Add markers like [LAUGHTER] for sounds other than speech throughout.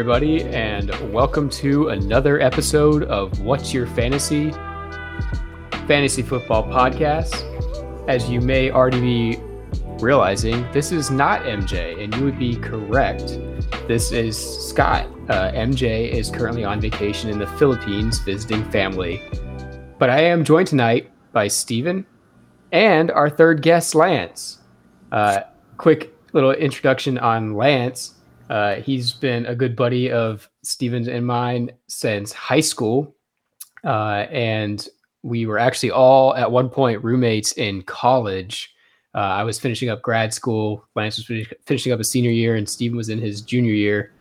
Everybody, and welcome to another episode of What's Your Fantasy Fantasy Football Podcast. As you may already be realizing, this is not MJ, and you would be correct. This is Scott. Uh, MJ is currently on vacation in the Philippines visiting family. But I am joined tonight by Steven and our third guest, Lance. Uh, quick little introduction on Lance. Uh, he's been a good buddy of Steven's and mine since high school. Uh, and we were actually all at one point roommates in college. Uh, I was finishing up grad school. Lance was finish- finishing up his senior year, and Steven was in his junior year.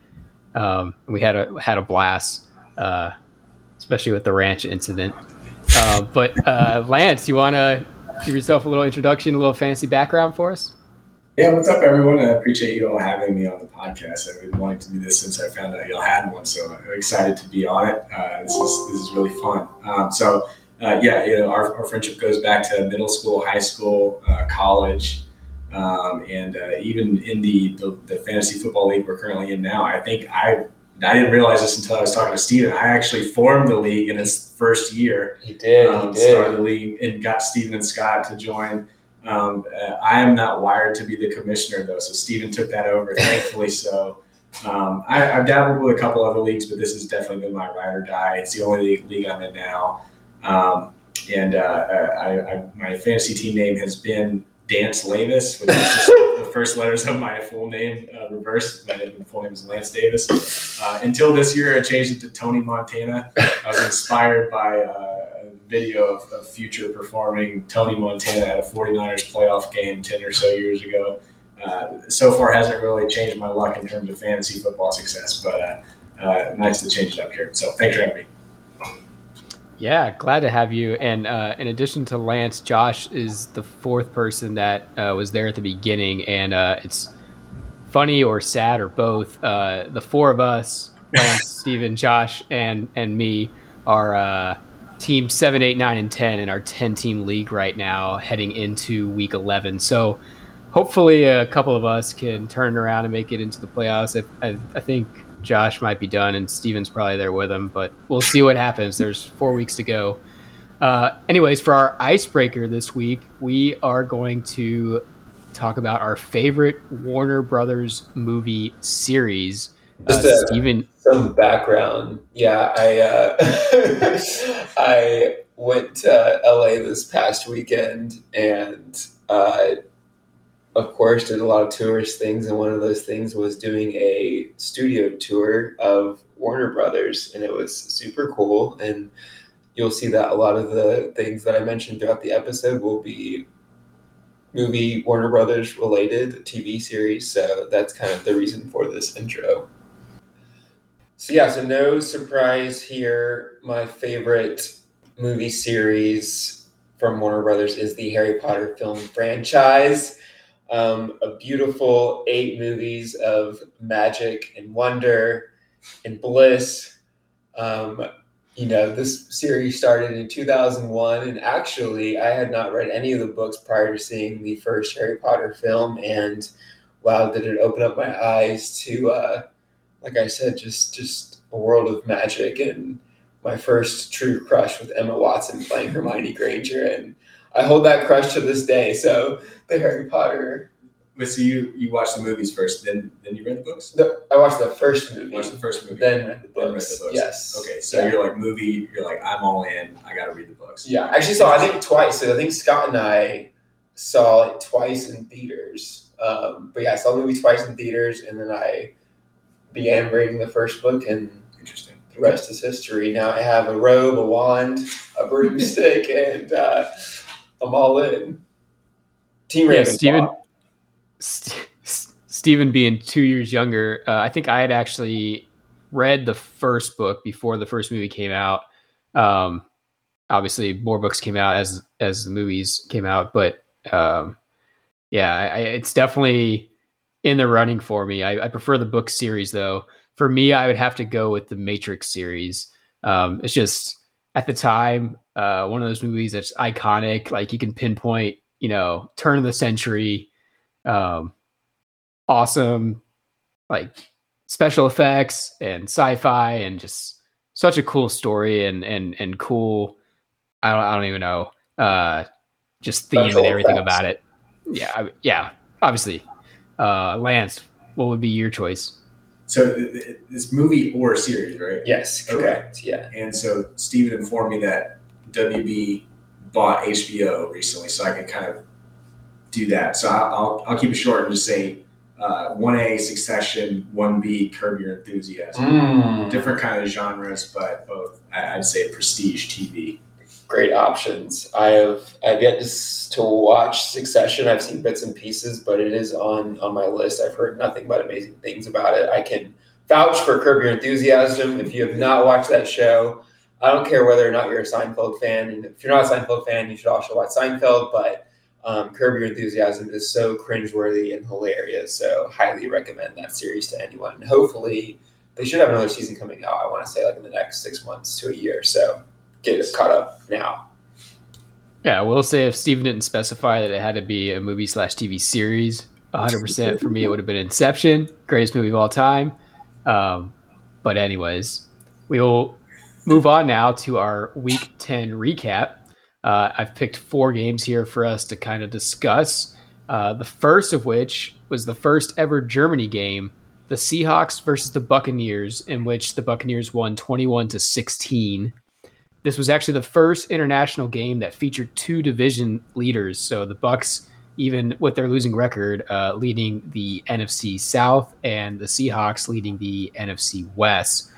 Um, we had a had a blast, uh, especially with the ranch incident. Uh, but uh, Lance, you want to give yourself a little introduction, a little fancy background for us? Yeah, what's up, everyone? I appreciate you all having me on the podcast. I've been wanting to do this since I found out y'all had one, so I'm excited to be on it. Uh, this is this is really fun. Um, so, uh, yeah, you know, our, our friendship goes back to middle school, high school, uh, college, um, and uh, even in the, the the fantasy football league we're currently in now. I think I I didn't realize this until I was talking to Steven. I actually formed the league in its first year. He did. Um, he did. started the league and got Steven and Scott to join. Um, uh, I am not wired to be the commissioner though, so Steven took that over. [LAUGHS] Thankfully, so um, I, I've dabbled with a couple other leagues, but this has definitely been my ride or die. It's the only league, league I'm in now, um, and uh, I, I, my fantasy team name has been Dance Lavis, which is just [LAUGHS] the first letters of my full name uh, reversed. My full name is Lance Davis. Uh, until this year, I changed it to Tony Montana. I was inspired by uh, video of, of Future performing Tony Montana at a 49ers playoff game 10 or so years ago. Uh, so far, hasn't really changed my luck in terms of fantasy football success, but uh, uh, nice to change it up here. So thanks for having me. Yeah, glad to have you. And uh, in addition to Lance, Josh is the fourth person that uh, was there at the beginning, and uh, it's funny or sad or both. The four of us, Lance, [LAUGHS] Steven, Josh, and and me, are team seven, eight, nine, and ten in our ten-team league right now, heading into week eleven. So hopefully, a couple of us can turn around and make it into the playoffs. I, I, I think Josh might be done, and Steven's probably there with him, but we'll see what happens. There's four weeks to go. Uh, anyways, for our icebreaker this week, we are going to talk about our favorite Warner Brothers movie series. Just Uh, Steven, Some background. Yeah, I uh, [LAUGHS] I went to LA this past weekend and uh, of course did a lot of tourist things and one of those things was doing a studio tour of Warner Brothers and it was super cool and you'll see that a lot of the things that I mentioned throughout the episode will be movie Warner Brothers related TV series so that's kind of the reason for this intro. So yeah, so no surprise here. My favorite movie series from Warner Brothers is the Harry Potter film franchise. Um, a beautiful eight movies of magic and wonder and bliss. Um, you know, this series started in 2001, and actually, I had not read any of the books prior to seeing the first Harry Potter film. And wow, did it open up my eyes to uh, like I said, just just a world of magic and my first true crush with Emma Watson playing Hermione Granger, and I hold that crush to this day. So the Harry Potter, But so you you watched the movies first, then then you read the books. the, I watched the first movie, Watched the first movie, then read the then read books. the books. Yes. Okay, so Yeah. you're like movie. You're like I'm all in. I got to read the books. Yeah, I actually saw I think twice. So I think Scott and I saw it twice in theaters. Um, but yeah, I saw the movie twice in theaters, and then I began reading the first book, and Interesting. the rest is history. Now I have a robe, a wand, a broomstick, [LAUGHS] and uh, I'm all in. Team Yeah, Ravenclaw. Steven- St- Steven being two years younger, uh, I think I had actually read the first book before the first movie came out. Um, obviously, more books came out as as the movies came out, but um, yeah, I, I, it's definitely in the running for me. I, I prefer the book series though. For me, I would have to go with the Matrix series. Um, it's just at the time uh, one of those movies that's iconic. Like you can pinpoint, you know, turn of the century, um, awesome, like special effects and sci-fi and just such a cool story and and and cool. I don't I don't even know. Uh, just theme and everything effects. about it. Yeah, I- yeah. Obviously, uh, Lance, what would be your choice? So th- th- this movie or series, right? Yes, Okay. correct. Yeah. And so Steven informed me that WB bought HBO recently, so I can kind of do that. So I'll, I'll, I'll keep it short and just say uh, 1A Succession, 1B Curb Your Enthusiasm. Mm. Different kind of genres, but both I'd say prestige TV. Great options. I have I've yet to, to watch Succession. I've seen bits and pieces, but it is on on my list. I've heard nothing but amazing things about it. I can vouch for Curb Your Enthusiasm. If you have not watched that show, I don't care whether or not you're a Seinfeld fan. And if you're not a Seinfeld fan, you should also watch Seinfeld. But um, Curb Your Enthusiasm is so cringeworthy and hilarious. So highly recommend that series to anyone. Hopefully, they should have another season coming out. I want to say like in the next six months to a year. So get it caught up now. Yeah, I will say if Steven didn't specify that it had to be a movie slash TV series, 100% for me, it would have been Inception, greatest movie of all time. Um, but, anyways, we'll move on now to our week 10 recap. Uh, I've picked four games here for us to kind of discuss. Uh, the first of which was the first ever Germany game, the Seahawks versus the Buccaneers, in which the Buccaneers won 21 to 16 this was actually the first international game that featured two division leaders. So the Bucks, even with their losing record, uh, leading the NFC South, and the Seahawks leading the NFC West.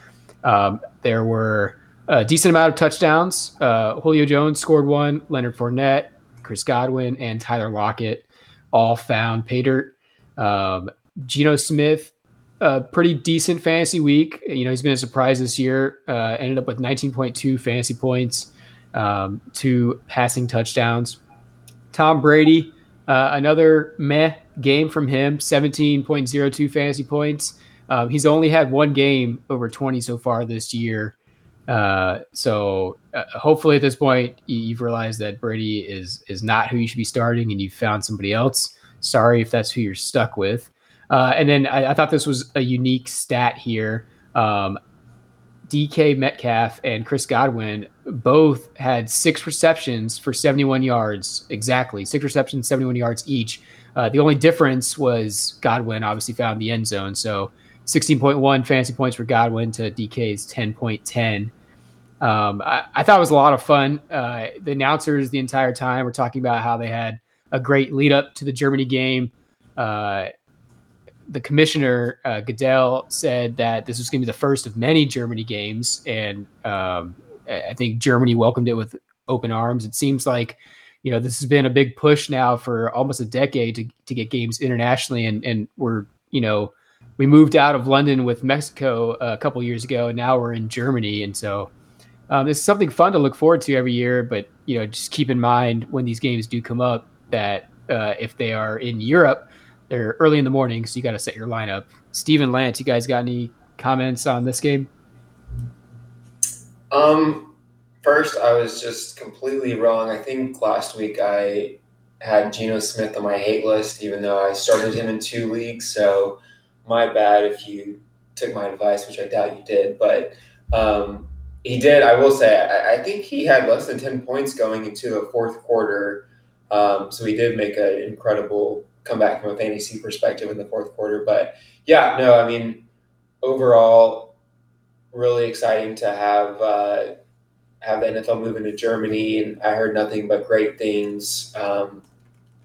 Um, there were a decent amount of touchdowns. Uh, Julio Jones scored one. Leonard Fournette, Chris Godwin, and Tyler Lockett all found pay dirt. Um, Geno Smith a pretty decent fantasy week. You know, he's been a surprise this year. Uh, ended up with 19.2 fantasy points, um, two passing touchdowns. Tom Brady, uh, another meh game from him, 17.02 fantasy points. Um, he's only had one game over 20 so far this year. Uh, so uh, hopefully at this point you- you've realized that Brady is is not who you should be starting, and you've found somebody else. Sorry if that's who you're stuck with. Uh, and then I, I thought this was a unique stat here. Um, DK Metcalf and Chris Godwin both had six receptions for 71 yards, exactly six receptions, 71 yards each. Uh, the only difference was Godwin obviously found the end zone. So 16.1 fantasy points for Godwin to DK's 10.10. Um, I, I thought it was a lot of fun. Uh, the announcers the entire time were talking about how they had a great lead up to the Germany game. Uh, the commissioner uh, Goodell said that this was going to be the first of many Germany games, and um, I think Germany welcomed it with open arms. It seems like you know this has been a big push now for almost a decade to, to get games internationally, and and we're you know we moved out of London with Mexico a couple years ago, and now we're in Germany, and so um, it's something fun to look forward to every year. But you know, just keep in mind when these games do come up that uh, if they are in Europe, they're early in the morning, so you got to set your lineup. Steven Lance, you guys got any comments on this game? Um, first, I was just completely wrong. I think last week I had Geno Smith on my hate list, even though I started him in two leagues. So, my bad if you took my advice, which I doubt you did. But um, he did. I will say, I, I think he had less than ten points going into the fourth quarter. Um, so he did make an incredible comeback from a fantasy perspective in the fourth quarter. But yeah, no, I mean, overall, really exciting to have uh, have the NFL move into Germany, and I heard nothing but great things. Um,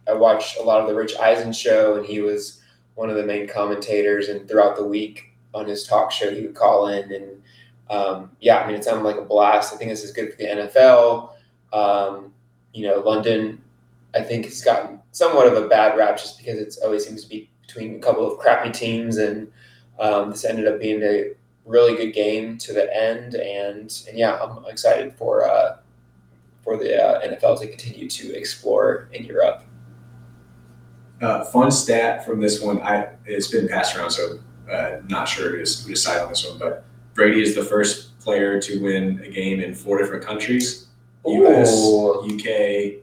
I watched a lot of the Rich Eisen show, and he was one of the main commentators. And throughout the week on his talk show, he would call in, and um, yeah, I mean, it sounded like a blast. I think this is good for the NFL. Um, you know, London, I think has gotten somewhat of a bad rap just because it always seems to be between a couple of crappy teams, and um, this ended up being a really good game to the end, and and yeah, I'm excited for uh, for the uh, NFL to continue to explore in Europe. Uh, fun stat from this one. I it's been passed around, so uh, not sure who to, cite on this one. But Brady is the first player to win a game in four different countries: U.S., Ooh. U.K.,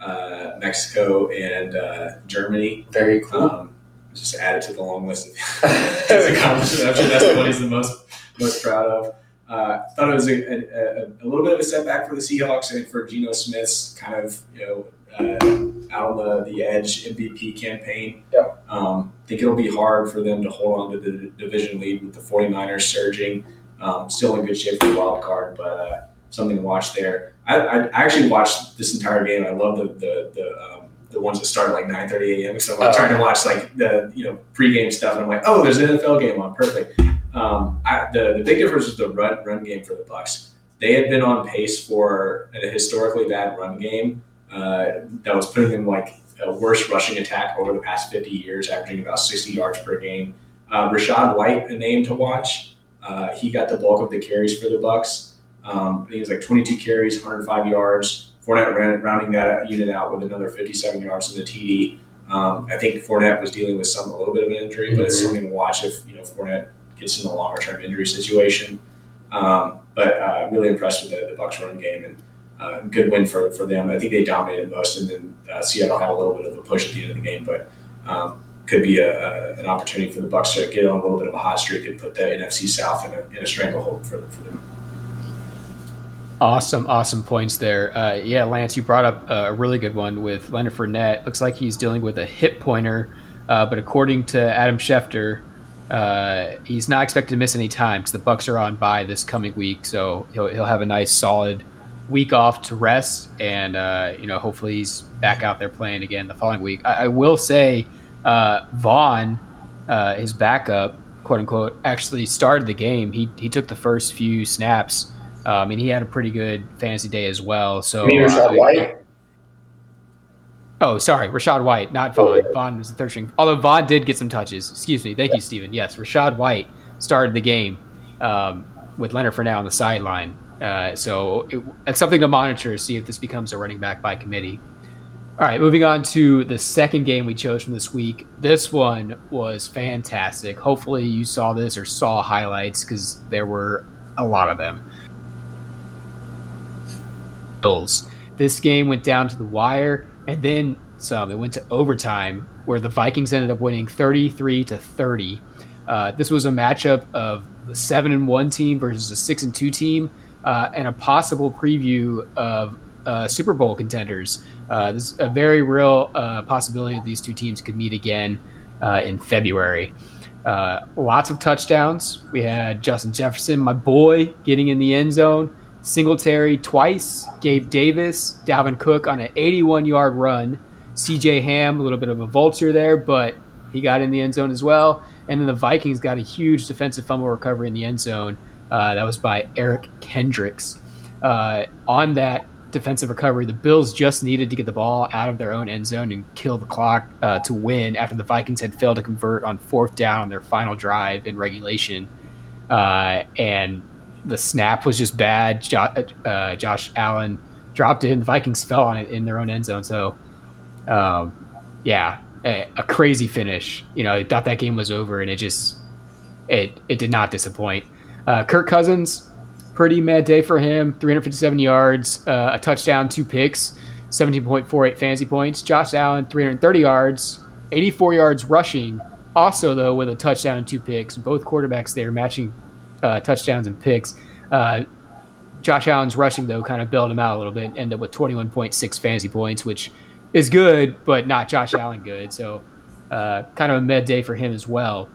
uh, Mexico, and uh, Germany. Very cool. Um, just add it to the long list of [LAUGHS] [LAUGHS] accomplishments. I'm sure that's what he's the most most proud of. Uh, thought it was a, a, a, little bit of a setback for the Seahawks and for Geno Smith's kind of you know uh, out on the, the edge MVP campaign. Yeah. Um, I think it'll be hard for them to hold on to the division lead with the 49ers surging. Um, still in good shape for the wild card, but uh, something to watch there. I, I, actually watched this entire game. I love the the, the um, the ones that start at like 9 30 a.m. So I'm like, trying to watch like the you know pregame stuff, and I'm like, oh, there's an NFL game on, perfect. Um, I, the the big difference is the run run game for the Bucks. They had been on pace for a historically bad run game uh, that was putting them like a worst rushing attack over the past 50 years, averaging about 60 yards per game. Uh, Rachaad White, a name to watch. Uh, he got the bulk of the carries for the Bucs. Um, he was like 22 carries, 105 yards. Fournette ran, rounding that unit out with another 57 yards in the TD. Um, I think Fournette was dealing with some a little bit of an injury, but it's mm-hmm. something to watch if you know Fournette gets in a longer term injury situation. Um, but uh, really impressed with the, the Bucs run game and uh, good win for, for them. I think they dominated most, and then uh, Seattle had a little bit of a push at the end of the game, but um, could be a, a, an opportunity for the Bucs to get on a little bit of a hot streak and put the NFC South in a, in a stranglehold for, for them. Awesome, awesome points there. Uh, yeah, Lance, you brought up a really good one with Leonard Fournette. Looks like he's dealing with a hip pointer, uh, but according to Adam Schefter, uh, he's not expected to miss any time because the Bucks are on bye this coming week, so he'll he'll have a nice solid week off to rest, and uh, you know hopefully he's back out there playing again the following week. I, I will say, uh, Vaughn, uh, his backup, quote unquote, actually started the game. He he took the first few snaps I mean, he had a pretty good fantasy day as well. So you mean Rachaad uh, White? Oh, sorry, Rachaad White, not Vaughn. Oh, Vaughn was the third string. Although Vaughn did get some touches. Excuse me. Thank you, Stephen. Yes, Rachaad White started the game um, with Leonard Fournette on the sideline. Uh, so it, it's something to monitor, see if this becomes a running back by committee. All right, moving on to the second game we chose from this week. This one was fantastic. Hopefully, you saw this or saw highlights because there were a lot of them. Bills. This game went down to the wire and then some. It went to overtime where the Vikings ended up winning 33 to 30. Uh, this was a matchup of the seven and one team versus a six and two team, uh, and a possible preview of uh, Super Bowl contenders. Uh, there's a very real uh, possibility that these two teams could meet again in February. lots of touchdowns. We had Justin Jefferson, my boy, getting in the end zone. Singletary twice, Gabe Davis, Dalvin Cook on an 81 yard run, CJ Ham, a little bit of a vulture there, but he got in the end zone as well. And then the Vikings got a huge defensive fumble recovery in the end zone. Uh, that was by Eric Kendricks. Uh, on that defensive recovery, the Bills just needed to get the ball out of their own end zone and kill the clock uh, to win after the Vikings had failed to convert on fourth down on their final drive in regulation. Uh, and the snap was just bad. Jo- uh, Josh Allen dropped it, and the Vikings fell on it in their own end zone. So, um, yeah, a, a, crazy finish. You know, I thought that game was over, and it just it it did not disappoint. Uh, Kirk Cousins, pretty mad day for him. 357 yards, uh, a touchdown, two picks, 17.48 fantasy points. Josh Allen, 330 yards, 84 yards rushing. Also, though, with a touchdown and two picks, both quarterbacks there matching uh, touchdowns and picks. Uh, Josh Allen's rushing though kind of bailed him out a little bit. Ended up with 21.6 fantasy points, which is good, but not Josh Allen good. So uh, kind of a med day for him as well.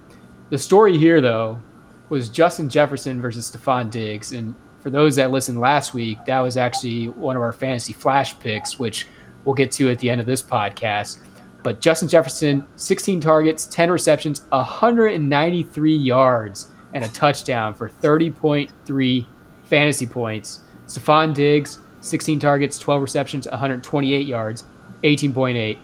The story here though was Justin Jefferson versus Stefon Diggs, and for those that listened last week, that was actually one of our fantasy flash picks, which we'll get to at the end of this podcast. But Justin Jefferson, 16 targets, 10 receptions, 193 yards and a touchdown for 30.3 fantasy points. Stefon Diggs, 16 targets, 12 receptions, 128 yards, 18.8.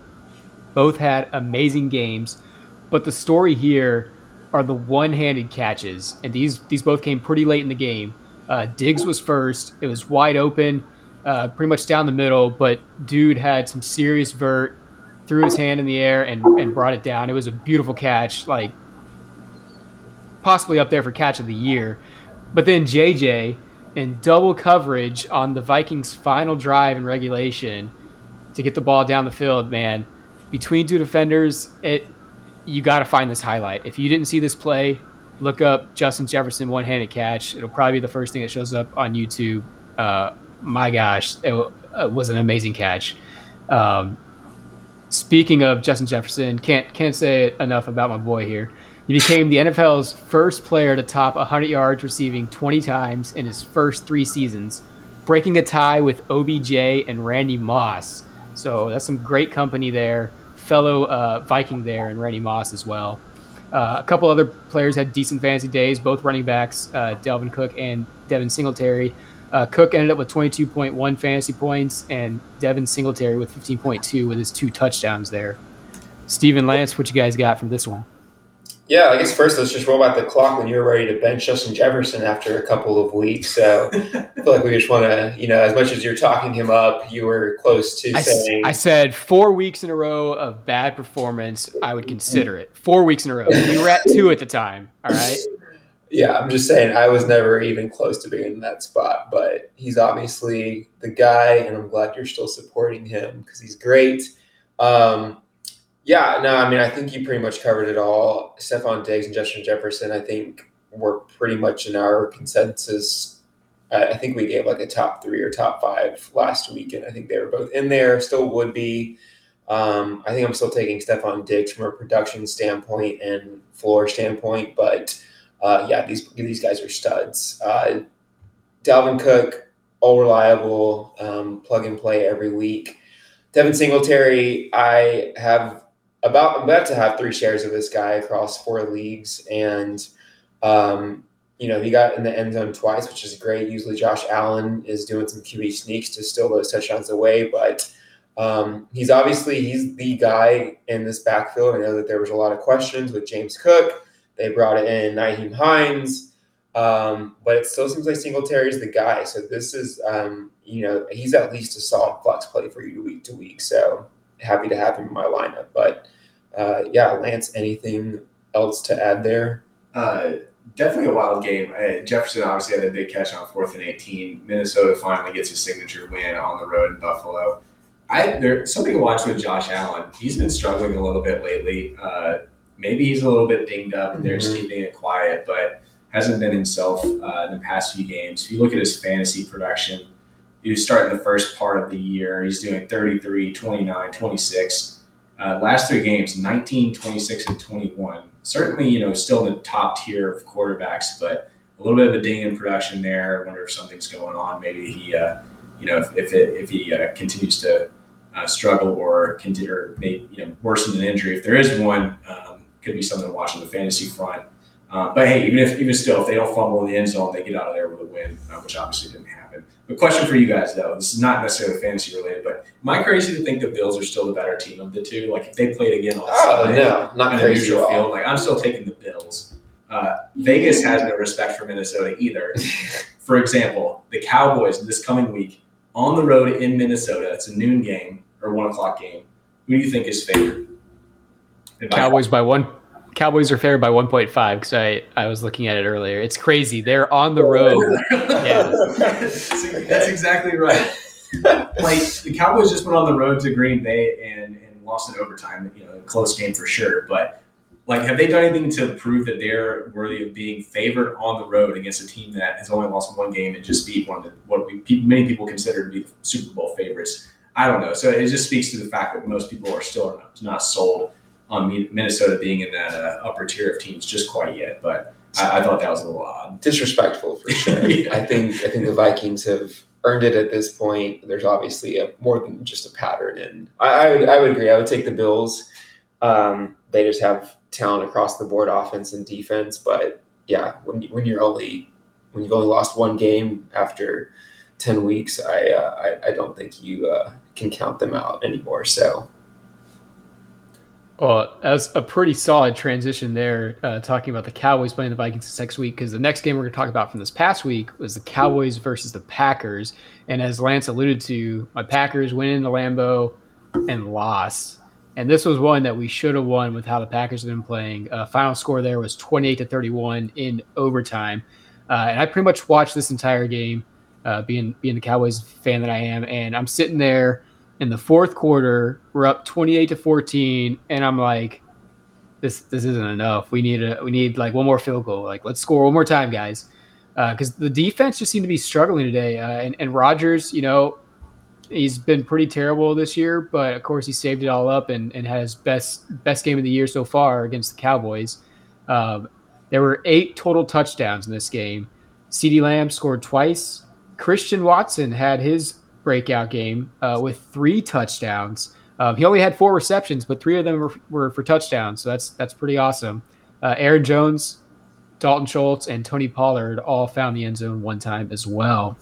Both had amazing games, but the story here are the one-handed catches, and these these both came pretty late in the game. Uh, Diggs was first; it was wide open, uh, pretty much down the middle, but dude had some serious vert, threw his hand in the air and and brought it down. It was a beautiful catch, like possibly up there for catch of the year. But then JJ in double coverage on the Vikings' final drive in regulation to get the ball down the field, man. Between two defenders, it you got to find this highlight. If you didn't see this play, look up Justin Jefferson one handed catch. It'll probably be the first thing that shows up on YouTube. Uh, my gosh, it, it, was an amazing catch. Um, speaking of Justin Jefferson, can't can't say enough about my boy here. He became the NFL's first player to top 100 yards receiving 20 times in his first three seasons, breaking a tie with OBJ and Randy Moss. So that's some great company there. Fellow uh, Viking there and Randy Moss as well. Uh, a couple other players had decent fantasy days, both running backs, uh, Dalvin Cook and Devin Singletary. Uh, Cook ended up with 22.1 fantasy points, and Devin Singletary with 15.2 with his two touchdowns there. Steven Lance, what you guys got from this one? Yeah, I guess first let's just roll back the clock when you're ready to bench Justin Jefferson after a couple of weeks. So [LAUGHS] I feel like we just want to, you know, as much as you're talking him up, you were close to I saying. I said four weeks in a row of bad performance. I would consider it four weeks in a row. We were at two at the time. All right. Yeah, I'm just saying I was never even close to being in that spot, but he's obviously the guy, and I'm glad you're still supporting him because he's great. Um, yeah, no, I mean, I think you pretty much covered it all. Stefon Diggs and Justin Jefferson, I think, were pretty much in our consensus. I think we gave like a top three or top five last week, and I think they were both in there, still would be. Um, I think I'm still taking Stefon Diggs from a production standpoint and floor standpoint, but uh, yeah, these these guys are studs. Uh, Dalvin Cook, all reliable, um, plug and play every week. Devin Singletary, I have about about to have three shares of this guy across four leagues, and um, you know he got in the end zone twice, which is great. Usually Josh Allen is doing some QB sneaks to steal those touchdowns away, but um, he's obviously he's the guy in this backfield. I know that there was a lot of questions with James Cook. They brought in Nyheim Hines. Um, but it still seems like Singletary is the guy. So this is, um, you know, he's at least a solid flex play for you week to week. So happy to have him in my lineup. But uh, yeah, Lance, anything else to add there? Uh, definitely a wild game. Uh, Jefferson obviously had a big catch on fourth and 18. Minnesota finally gets his signature win on the road in Buffalo. I there's something to watch with Josh Allen. He's been struggling a little bit lately. Uh, maybe he's a little bit dinged up and they're mm-hmm. keeping it quiet, but hasn't been himself uh, in the past few games. If you look at his fantasy production, he was starting the first part of the year. He's doing 33, 29, 26. Uh, last three games 19, 26, and 21. Certainly, you know, still in the top tier of quarterbacks, but a little bit of a ding in production there. I wonder if something's going on. Maybe he, uh, you know, if, if, it, if he uh, continues to uh, struggle or continue, or maybe, you know, worsen an injury. If there is one, um, could be something to watch on the fantasy front. Uh, but hey, even if even still, if they don't fumble in the end zone, they get out of there with a win, uh, which obviously didn't happen. The question for you guys though, this is not necessarily fantasy related, but am I crazy to think the Bills are still the better team of the two? Like if they played again on oh, Sunday, no, not crazy field, like I'm still taking the Bills. Uh, Vegas has no respect for Minnesota either. [LAUGHS] for example, the Cowboys this coming week on the road in Minnesota. It's a noon game or one o'clock game. Who do you think is favored? Cowboys by one Cowboys are favored by 1.5 because I, I was looking at it earlier. It's crazy. They're on the road. [LAUGHS] yeah. That's exactly right. like the Cowboys just went on the road to Green Bay and, and lost in overtime. You know, a close game for sure. But like, have they done anything to prove that they're worthy of being favored on the road against a team that has only lost one game and just beat one of the, what we, many people consider to be Super Bowl favorites? I don't know. So it just speaks to the fact that most people are still not sold on Minnesota being in that uh, upper tier of teams just quite yet. But I, I, thought that was a little odd, disrespectful for sure. yeah. [LAUGHS] I think I think the Vikings have earned it at this point. There's obviously a, more than just a pattern, and I, I, would I would agree. I would take the Bills. Um, they just have talent across the board, offense and defense. But yeah, when when you're only when you've only lost one game after ten weeks, I uh, I, I, don't think you uh, can count them out anymore. So well, that's a pretty solid transition there, uh, talking about the Cowboys playing the Vikings this next week, because the next game we're going to talk about from this past week was the Cowboys versus the Packers. And as Lance alluded to, my Packers went into Lambeau and lost. And this was one that we should have won with how the Packers have been playing. Uh, final score there was 28 to 31 in overtime. Uh, and I pretty much watched this entire game, uh, being being the Cowboys fan that I am. And I'm sitting there in the fourth quarter, we're up 28 to 14, and I'm like, this this isn't enough. We need a we need like one more field goal. Like let's score one more time, guys, because uh, the defense just seemed to be struggling today. Uh, and and Rodgers, you know, he's been pretty terrible this year, but of course he saved it all up and and had his best best game of the year so far against the Cowboys. Um, there were eight total touchdowns in this game. CeeDee Lamb scored twice. Christian Watson had his breakout game uh, with three touchdowns. Um, he only had four receptions, but three of them were, were for touchdowns. So that's that's pretty awesome. Uh, Aaron Jones, Dalton Schultz, and Tony Pollard all found the end zone one time as well.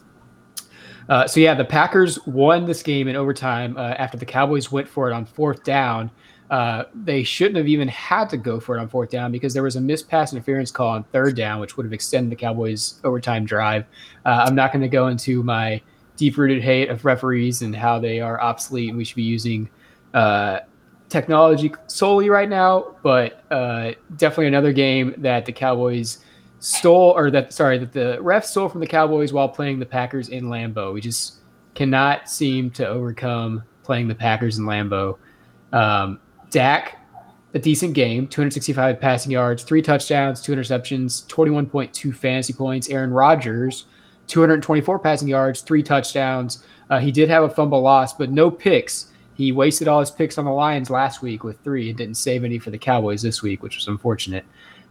Uh, so yeah, the Packers won this game in overtime uh, after the Cowboys went for it on fourth down. Uh, they shouldn't have even had to go for it on fourth down because there was a missed pass interference call on third down, which would have extended the Cowboys' overtime drive. Uh, I'm not going to go into my deep-rooted hate of referees and how they are obsolete and we should be using uh, technology solely right now, but uh, definitely another game that the Cowboys stole, or that sorry, that the refs stole from the Cowboys while playing the Packers in Lambeau. We just cannot seem to overcome playing the Packers in Lambeau. Um, Dak, a decent game, 265 passing yards, three touchdowns, two interceptions, 21.2 fantasy points. Aaron Rodgers, 224 passing yards, three touchdowns. Uh, he did have a fumble loss, but no picks. He wasted all his picks on the Lions last week with three and didn't save any for the Cowboys this week, which was unfortunate.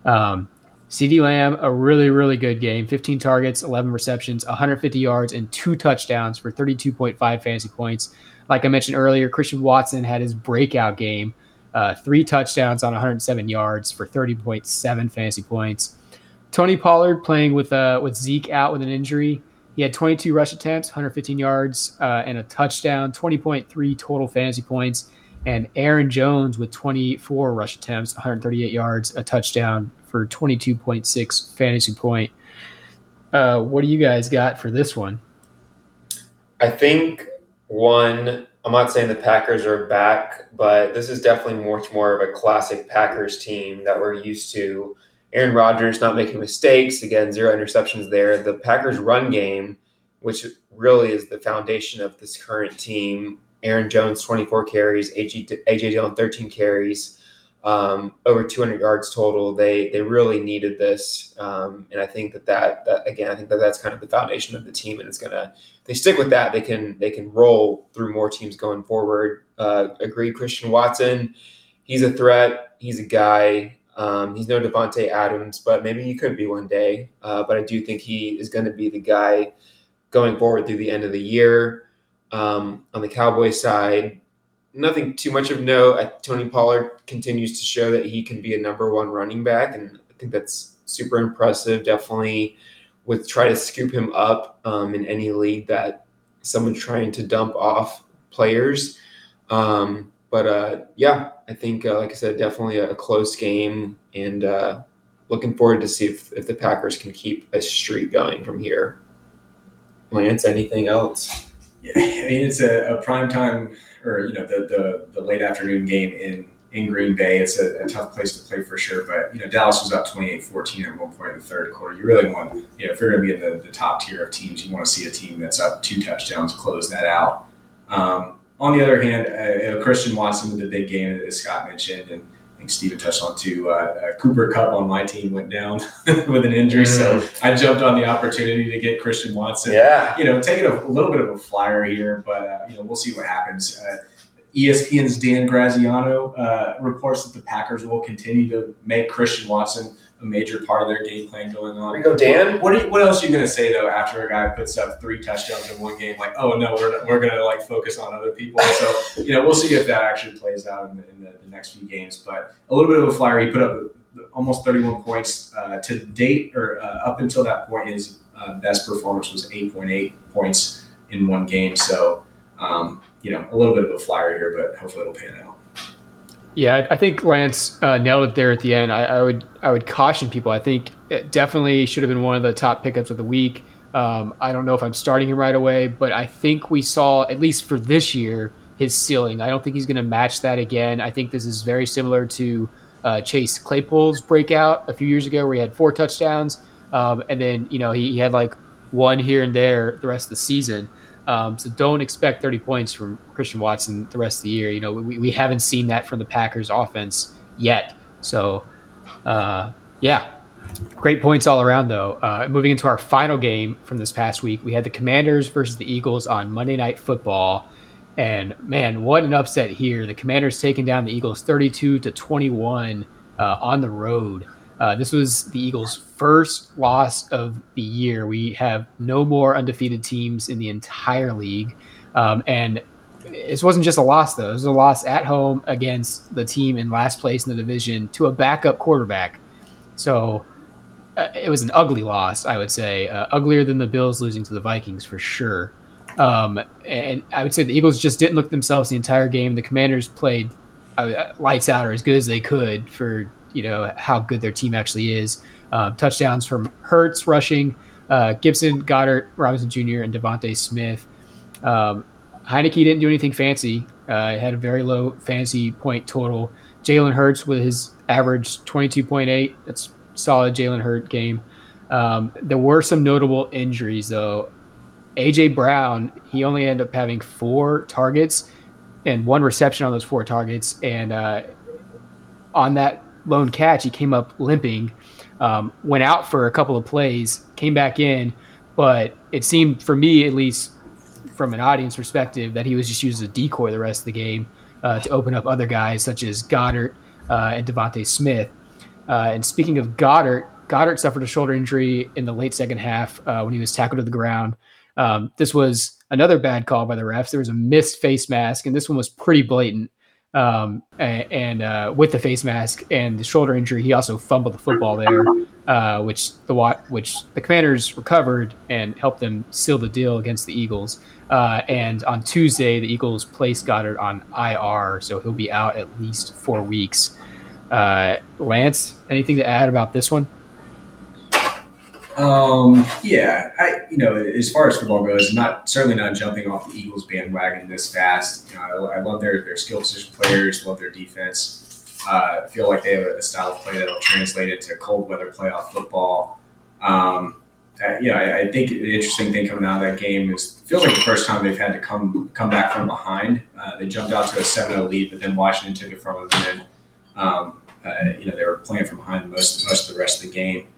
Um, CeeDee Lamb, a really, really good game 15 targets, 11 receptions, 150 yards, and two touchdowns for 32.5 fantasy points. Like I mentioned earlier, Christian Watson had his breakout game, uh, three touchdowns on 107 yards for 30.7 fantasy points. Tony Pollard playing with uh, with Zeke out with an injury. He had 22 rush attempts, 115 yards, uh, and a touchdown, 20.3 total fantasy points. And Aaron Jones with 24 rush attempts, 138 yards, a touchdown for 22.6 fantasy point. Uh, what do you guys got for this one? I think one, I'm not saying the Packers are back, but this is definitely much more of a classic Packers team that we're used to Aaron Rodgers not making mistakes. Again, zero interceptions there. The Packers' run game, which really is the foundation of this current team. Aaron Jones, 24 carries, AJ, AJ Dillon, 13 carries, um, over 200 yards total. They they really needed this, um, and I think that, that that again, I think that that's kind of the foundation of the team, and it's gonna. They stick with that. They can they can roll through more teams going forward. Uh, agreed, Christian Watson. He's a threat. He's a guy. Um, he's no Davante Adams, but maybe he could be one day. Uh, but I do think he is going to be the guy going forward through the end of the year. Um, on the Cowboys side, nothing too much of note. Tony Pollard continues to show that he can be a number one running back, and I think that's super impressive. Definitely, would try to scoop him up um, in any league that someone's trying to dump off players. Um, but uh, yeah, I think, uh, like I said, definitely a, close game, and uh, looking forward to see if, if the Packers can keep a streak going from here. Lance, anything else? Yeah, I mean it's a, a prime time or you know the, the the late afternoon game in in Green Bay. It's a, a, tough place to play for sure. But, you know, Dallas was up 28-14 at one point in the third quarter. You really want, you know, if you're going to be in the, the top tier of teams, you want to see a team that's up two touchdowns close that out. Um, on the other hand, uh, you know, Christian Watson with the big game that Scott mentioned, and I think Steven touched on too. Uh, uh, Cooper Kupp on my team went down [LAUGHS] with an injury, mm-hmm. so I jumped on the opportunity to get Christian Watson. Yeah, you know, taking a, a little bit of a flyer here, but uh, you know, we'll see what happens. Uh, ESPN's Dan Graziano uh, reports that the Packers will continue to make Christian Watson a major part of their game plan going on. You go, Dan. What, you, what else are you going to say though after a guy puts up three touchdowns in one game? Like, oh no, we're, we're going to like focus on other people. So you know, we'll see if that actually plays out in, the, in the, the, next few games. But a little bit of a flyer. He put up almost 31 points uh, to date, or uh, up until that point, his uh, best performance was 8.8 points in one game. So um, you know, a little bit of a flyer here, but hopefully it'll pan out. Yeah, I think Lance uh, nailed it there at the end. I, I, would I would caution people. I think it definitely should have been one of the top pickups of the week. Um, I don't know if I'm starting him right away, but I think we saw at least for this year his ceiling. I don't think he's going to match that again. I think this is very similar to uh, Chase Claypool's breakout a few years ago, where he had four touchdowns, um, and then you know he, he had like one here and there the rest of the season. Um, so don't expect 30 points from Christian Watson the rest of the year. You know, we, we haven't seen that from the Packers offense yet. So, uh, yeah, great points all around, though. Uh, moving into our final game from this past week, we had the Commanders versus the Eagles on Monday Night Football. And man, what an upset here! The Commanders taking down the Eagles 32 to 21 uh, on the road. Uh, this was the Eagles' first loss of the year. We have no more undefeated teams in the entire league. Um, and this wasn't just a loss, though. It was a loss at home against the team in last place in the division to a backup quarterback. So uh, it was an ugly loss, I would say. Uh, uglier than the Bills losing to the Vikings for sure. Um, and I would say the Eagles just didn't look themselves the entire game. The Commanders played uh, lights out or as good as they could for you know how good their team actually is. Uh, touchdowns from Hurts rushing, uh, Gibson, Goedert, Robinson Jr., and DeVonta Smith. Um, Heinicke didn't do anything fancy. Uh, had a very low fantasy point total. Jalen Hurts with his average 22.8. That's solid Jalen Hurt game. Um, there were some notable injuries though. AJ Brown, he only ended up having four targets and one reception on those four targets. And uh, on that lone catch, he came up limping, um, went out for a couple of plays, came back in, but it seemed for me at least from an audience perspective that he was just used as a decoy the rest of the game uh, to open up other guys such as Goedert uh, and DeVonta Smith. Uh, and speaking of Goedert, Goedert suffered a shoulder injury in the late second half uh, when he was tackled to the ground. Um, this was another bad call by the refs. There was a missed face mask, and this one was pretty blatant. Um, and, uh, with the face mask and the shoulder injury, he also fumbled the football there, uh, which the which the Commanders recovered and helped them seal the deal against the Eagles. Uh, and on Tuesday, the Eagles placed Goedert on IR, so he'll be out at least four weeks. Uh, Lance, anything to add about this one? Um, yeah, I you know as far as football goes, not certainly not jumping off the Eagles bandwagon this fast. You know, I, I love their their skill position players, love their defense. Uh, feel like they have a style of play that'll translate into cold weather playoff football. Um, uh, yeah, I, I, think the interesting thing coming out of that game is feels like the first time they've had to come come back from behind. Uh, they jumped out to a 7-0 lead, but then Washington took it from them. And then, um, uh, you know, they were playing from behind most most of the rest of the game.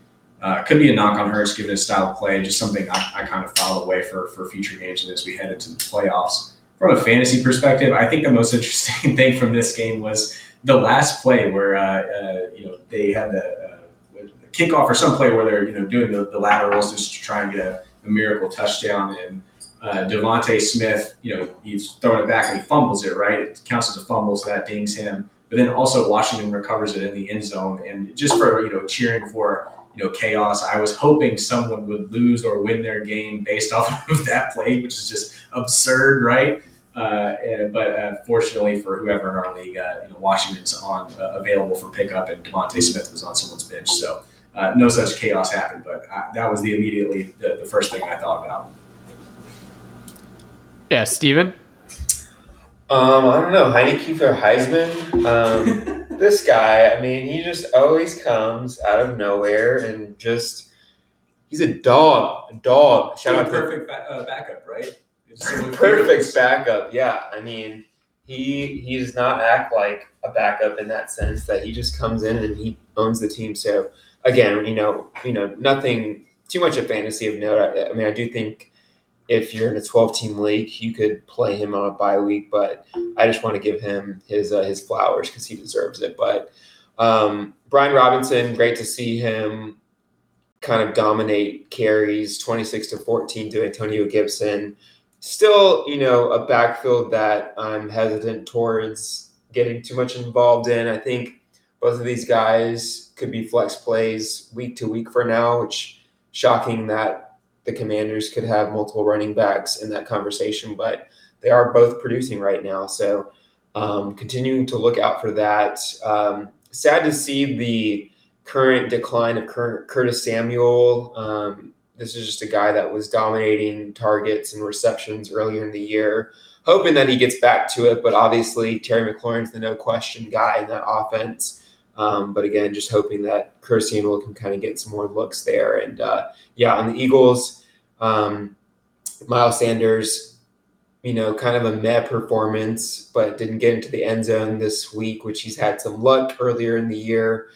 Uh, could be a knock on Hurts given his style of play, just something I, I kind of file away for for future games and as we head into the playoffs. From a fantasy perspective, I think the most [LAUGHS] interesting thing from this game was the last play where uh, uh, you know they had the, uh, kickoff or some play where they're you know doing the, the laterals just to try and get a, a miracle touchdown and uh, DeVonta Smith, you know, he's throwing it back and he fumbles it, right? It counts as a fumble, so that dings him. But then also Washington recovers it in the end zone. And just for, you know, cheering for you know chaos. I was hoping someone would lose or win their game based [LAUGHS] off of that play, which is just absurd, right? Uh, and, but uh, fortunately for whoever in our league, uh, you know, Washington's on uh, available for pickup, and DeVonta Smith was on someone's bench, so uh, no such chaos happened. But uh, that was the immediately the, the, first thing I thought about. Yeah, Steven? Um, I don't know. Heinicke for Heisman. Um, [LAUGHS] this guy, I mean, he just always comes out of nowhere and just he's a dog, a dog. Shout out perfect ba- uh, backup, right? [LAUGHS] perfect backup. Yeah, I mean, he he does not act like a backup in that sense that he just comes in and he owns the team. So again, you know, you know, nothing too much of a fantasy of note. I, I mean, I do think if you're in a 12 team league, you could play him on a bye week, but I just want to give him his uh, his flowers because he deserves it. But um, Brian Robinson, great to see him kind of dominate carries 26 to 14 to Antonio Gibson. Still, you know, a backfield that I'm hesitant towards getting too much involved in. I think both of these guys could be flex plays week to week for now, which shocking that the Commanders could have multiple running backs in that conversation, but they are both producing right now. So um, continuing to look out for that. Um, sad to see the current decline of Curtis Samuel. Um, this is just a guy that was dominating targets and receptions earlier in the year. Hoping that he gets back to it, but obviously Terry McLaurin's the no question guy in that offense. Um, but again, just hoping that Samuel can kind of get some more looks there. And uh, yeah, on the Eagles, um, Miles Sanders, you know, kind of a meh performance, but didn't get into the end zone this week, which he's had some luck earlier in the year.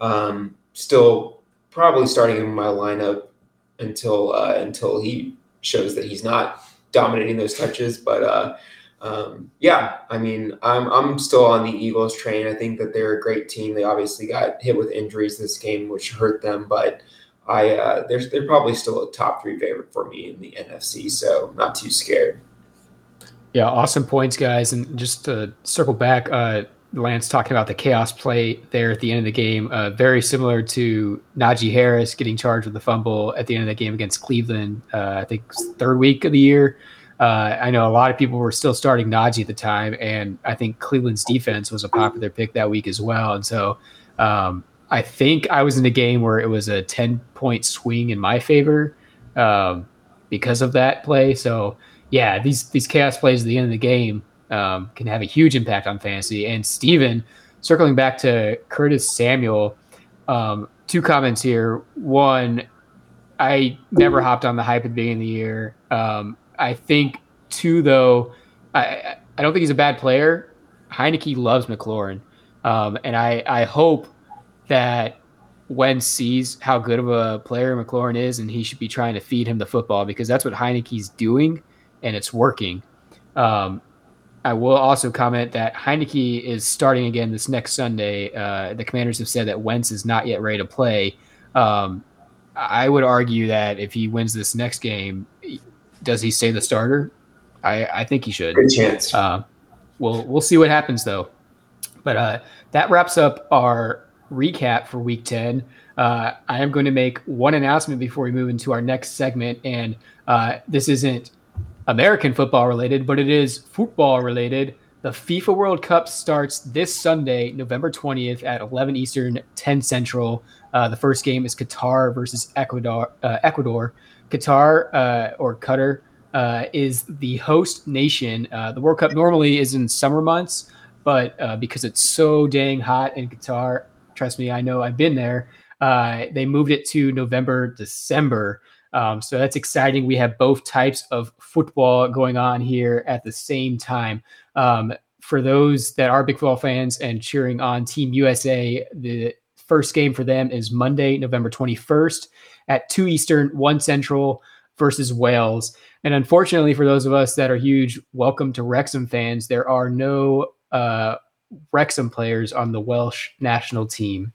Um, still probably starting in my lineup until uh, until he shows that he's not dominating those touches. But uh, um, yeah, I mean, I'm I'm still on the Eagles train. I think that they're a great team. They obviously got hit with injuries this game, which hurt them, but I uh, they're they're probably still a top three favorite for me in the NFC. So not too scared. Yeah, awesome points, guys. And just to circle back, uh, Lance talking about the chaos play there at the end of the game, uh, very similar to Najee Harris getting charged with the fumble at the end of the game against Cleveland. Uh, I think third week of the year. Uh, I know a lot of people were still starting Najee at the time, and I think Cleveland's defense was a popular pick that week as well. And so um, I think I was in a game where it was a ten point swing in my favor um, because of that play. So yeah, these these chaos plays at the end of the game um, can have a huge impact on fantasy. And Steven, circling back to Curtis Samuel, um, two comments here. One, I never hopped on the hype at the beginning of the year. Um, I think too though, I I don't think he's a bad player. Heinicke loves McLaurin, um, and I I hope that Wentz sees how good of a player McLaurin is, and he should be trying to feed him the football because that's what Heinicke's doing and it's working. Um, I will also comment that Heinicke is starting again this next Sunday. Uh, the Commanders have said that Wentz is not yet ready to play. Um, I would argue that if he wins this next game, does he stay the starter? I, I think he should. Good chance. Uh, we'll we'll see what happens though. But uh, that wraps up our recap for Week Ten. Uh, I am going to make one announcement before we move into our next segment, and uh, this isn't American football related, but it is football related. The FIFA World Cup starts this Sunday, November 20th at 11 Eastern, 10 Central. Uh, the first game is Qatar versus Ecuador. Uh, Ecuador. Qatar uh, or Qatar uh, is the host nation. Uh, the World Cup normally is in summer months, but uh, because it's so dang hot in Qatar, trust me, I know I've been there. they moved it to November, December. Um, so that's exciting. We have both types of football going on here at the same time. Um, for those that are big football fans and cheering on Team USA, the first game for them is Monday, November 21st at 2 Eastern, 1 Central versus Wales. And unfortunately, for those of us that are huge welcome to Wrexham fans, there are no uh, Wrexham players on the Welsh national team.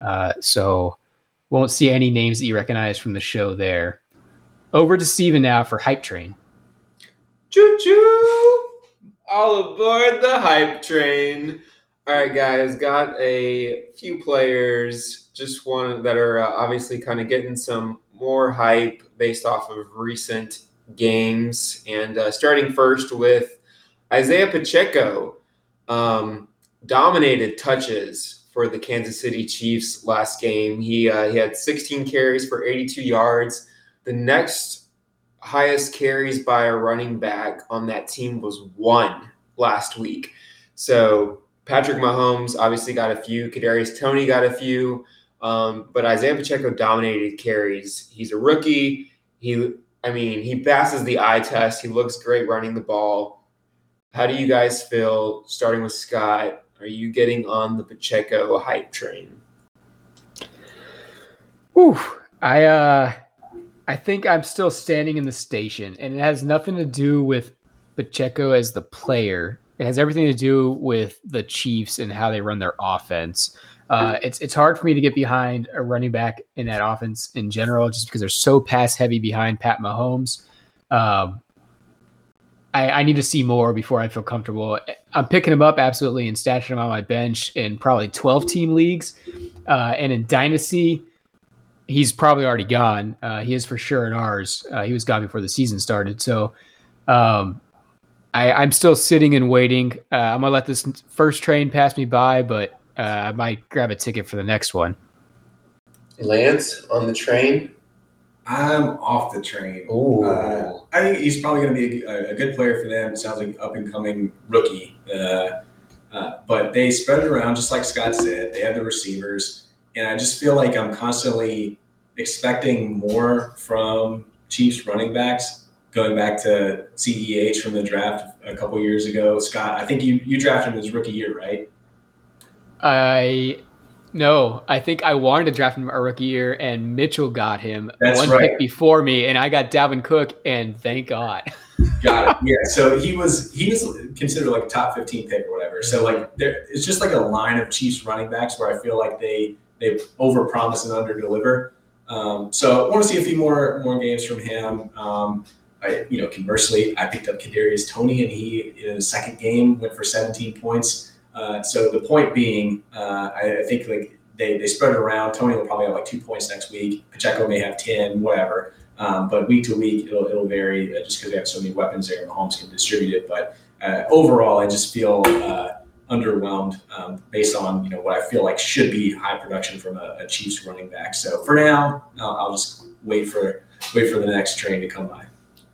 Uh, so won't see any names that you recognize from the show there. Over to Steven now for Hype Train. Choo choo! All aboard the Hype Train. All right, guys, got a few players, just one that are uh, obviously kind of getting some more hype based off of recent games. And uh, starting first with Isaiah Pacheco, um, dominated touches for the Kansas City Chiefs last game. He uh, he had 16 carries for 82 yards. The next highest carries by a running back on that team was one last week. So Patrick Mahomes obviously got a few. Kadarius Toney got a few. Um, but Isaiah Pacheco dominated carries. He's a rookie. He, I mean, he passes the eye test. He looks great running the ball. How do you guys feel? Starting with Scott, are you getting on the Pacheco hype train? Ooh, I uh I think I'm still standing in the station, and it has nothing to do with Pacheco as the player. It has everything to do with the Chiefs and how they run their offense. Uh, it's it's hard for me to get behind a running back in that offense in general, just because they're so pass heavy behind Pat Mahomes. Um, I, I, need to see more before I feel comfortable. I'm picking him up absolutely and stashing him on my bench in probably 12 team leagues. Uh, and in Dynasty, he's probably already gone. Uh, he is for sure in ours. Uh, he was gone before the season started. So um, I, am still sitting and waiting. Uh, I'm to let this first train pass me by, but uh, I might grab a ticket for the next one. Lance on the train? I'm off the train. Uh, I think he's probably going to be a, a, good player for them. Sounds like up and coming rookie. Uh, uh, but they spread it around, just like Scott said. They have the receivers, and I just feel like I'm constantly expecting more from Chiefs running backs going back to CEH from the draft a couple years ago. Scott, I think you you drafted him his rookie year, right? I no, I think I wanted to draft him a rookie year, and Mitchell got him That's one right. pick before me, and I got Dalvin Cook, and thank God. Got it. [LAUGHS] Yeah. So he was he was considered like a top fifteen pick or whatever. So like there, it's just like a line of Chiefs running backs where I feel like they they overpromise and underdeliver. Um, so I want to see a few more more games from him. Um, I, you know, conversely, I picked up Kadarius Toney, and he in his second game went for 17 points. Uh, so the point being, uh, I, I think like they they spread it around. Toney will probably have like two points next week. Pacheco may have 10, whatever. Um, but week to week, it'll, it'll vary uh, just because we have so many weapons there. Mahomes can distribute it. But uh, overall, I just feel uh, underwhelmed um, based on you know what I feel like should be high production from a, a Chiefs running back. So for now, I'll, I'll just wait for wait for the next train to come by.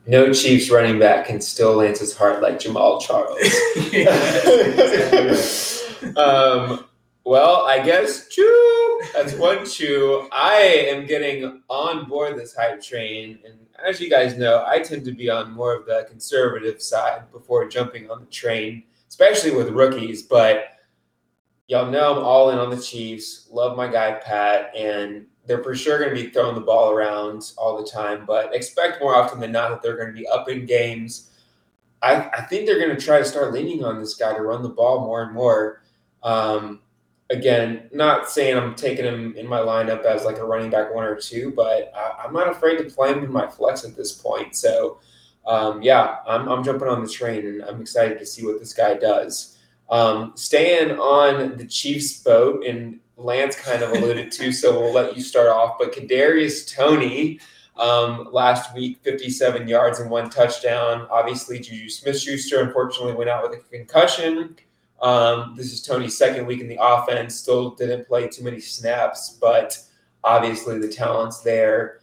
No Chiefs running back can still Lance's heart like Jamaal Charles. [LAUGHS] um, well, I guess chew. That's one chew. I am getting on board this hype train, and as you guys know, I tend to be on more of the conservative side before jumping on the train, especially with rookies. But y'all know I'm all in on the Chiefs. Love my guy Pat, and they're for sure going to be throwing the ball around all the time. But expect more often than not that they're going to be up in games. I, I think they're going to try to start leaning on this guy to run the ball more and more. Um, again, not saying I'm taking him in my lineup as like a running back one or two, but I, am not afraid to play him in my flex at this point. So, um, yeah, I'm, I'm jumping on the train and I'm excited to see what this guy does. Um, staying on the Chiefs boat, and Lance kind of alluded to, so we'll let you start off. But Kadarius Toney. Um, last week, 57 yards and one touchdown. Obviously, Juju Smith Schuster unfortunately went out with a concussion. Um, this is Toney's second week in the offense. Still didn't play too many snaps, but obviously the talent's there,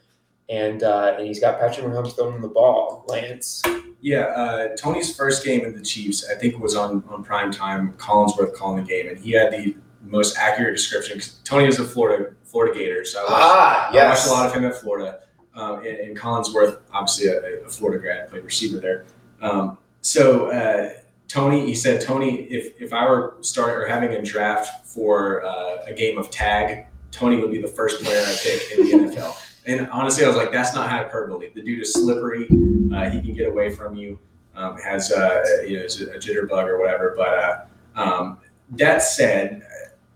and uh, and he's got Patrick Mahomes throwing the ball. Lance, Yeah, uh, Toney's first game in the Chiefs, I think, was on on prime time. Collinsworth calling the game, and he had the most accurate description. Toney is a Florida Florida Gator, so I watched, ah, I watched a lot of him at Florida. Um, and, and Collinsworth, obviously a, a Florida grad, played receiver there. Um, so uh, Toney, he said, Toney, if if I were starting or having a draft for uh, a game of tag, Toney would be the first player I pick in the NFL. [LAUGHS] And honestly, I was like, that's not hyperbole. The dude is slippery. Uh, he can get away from you. Um, has uh, you know, a jitterbug or whatever. But uh, um, that said,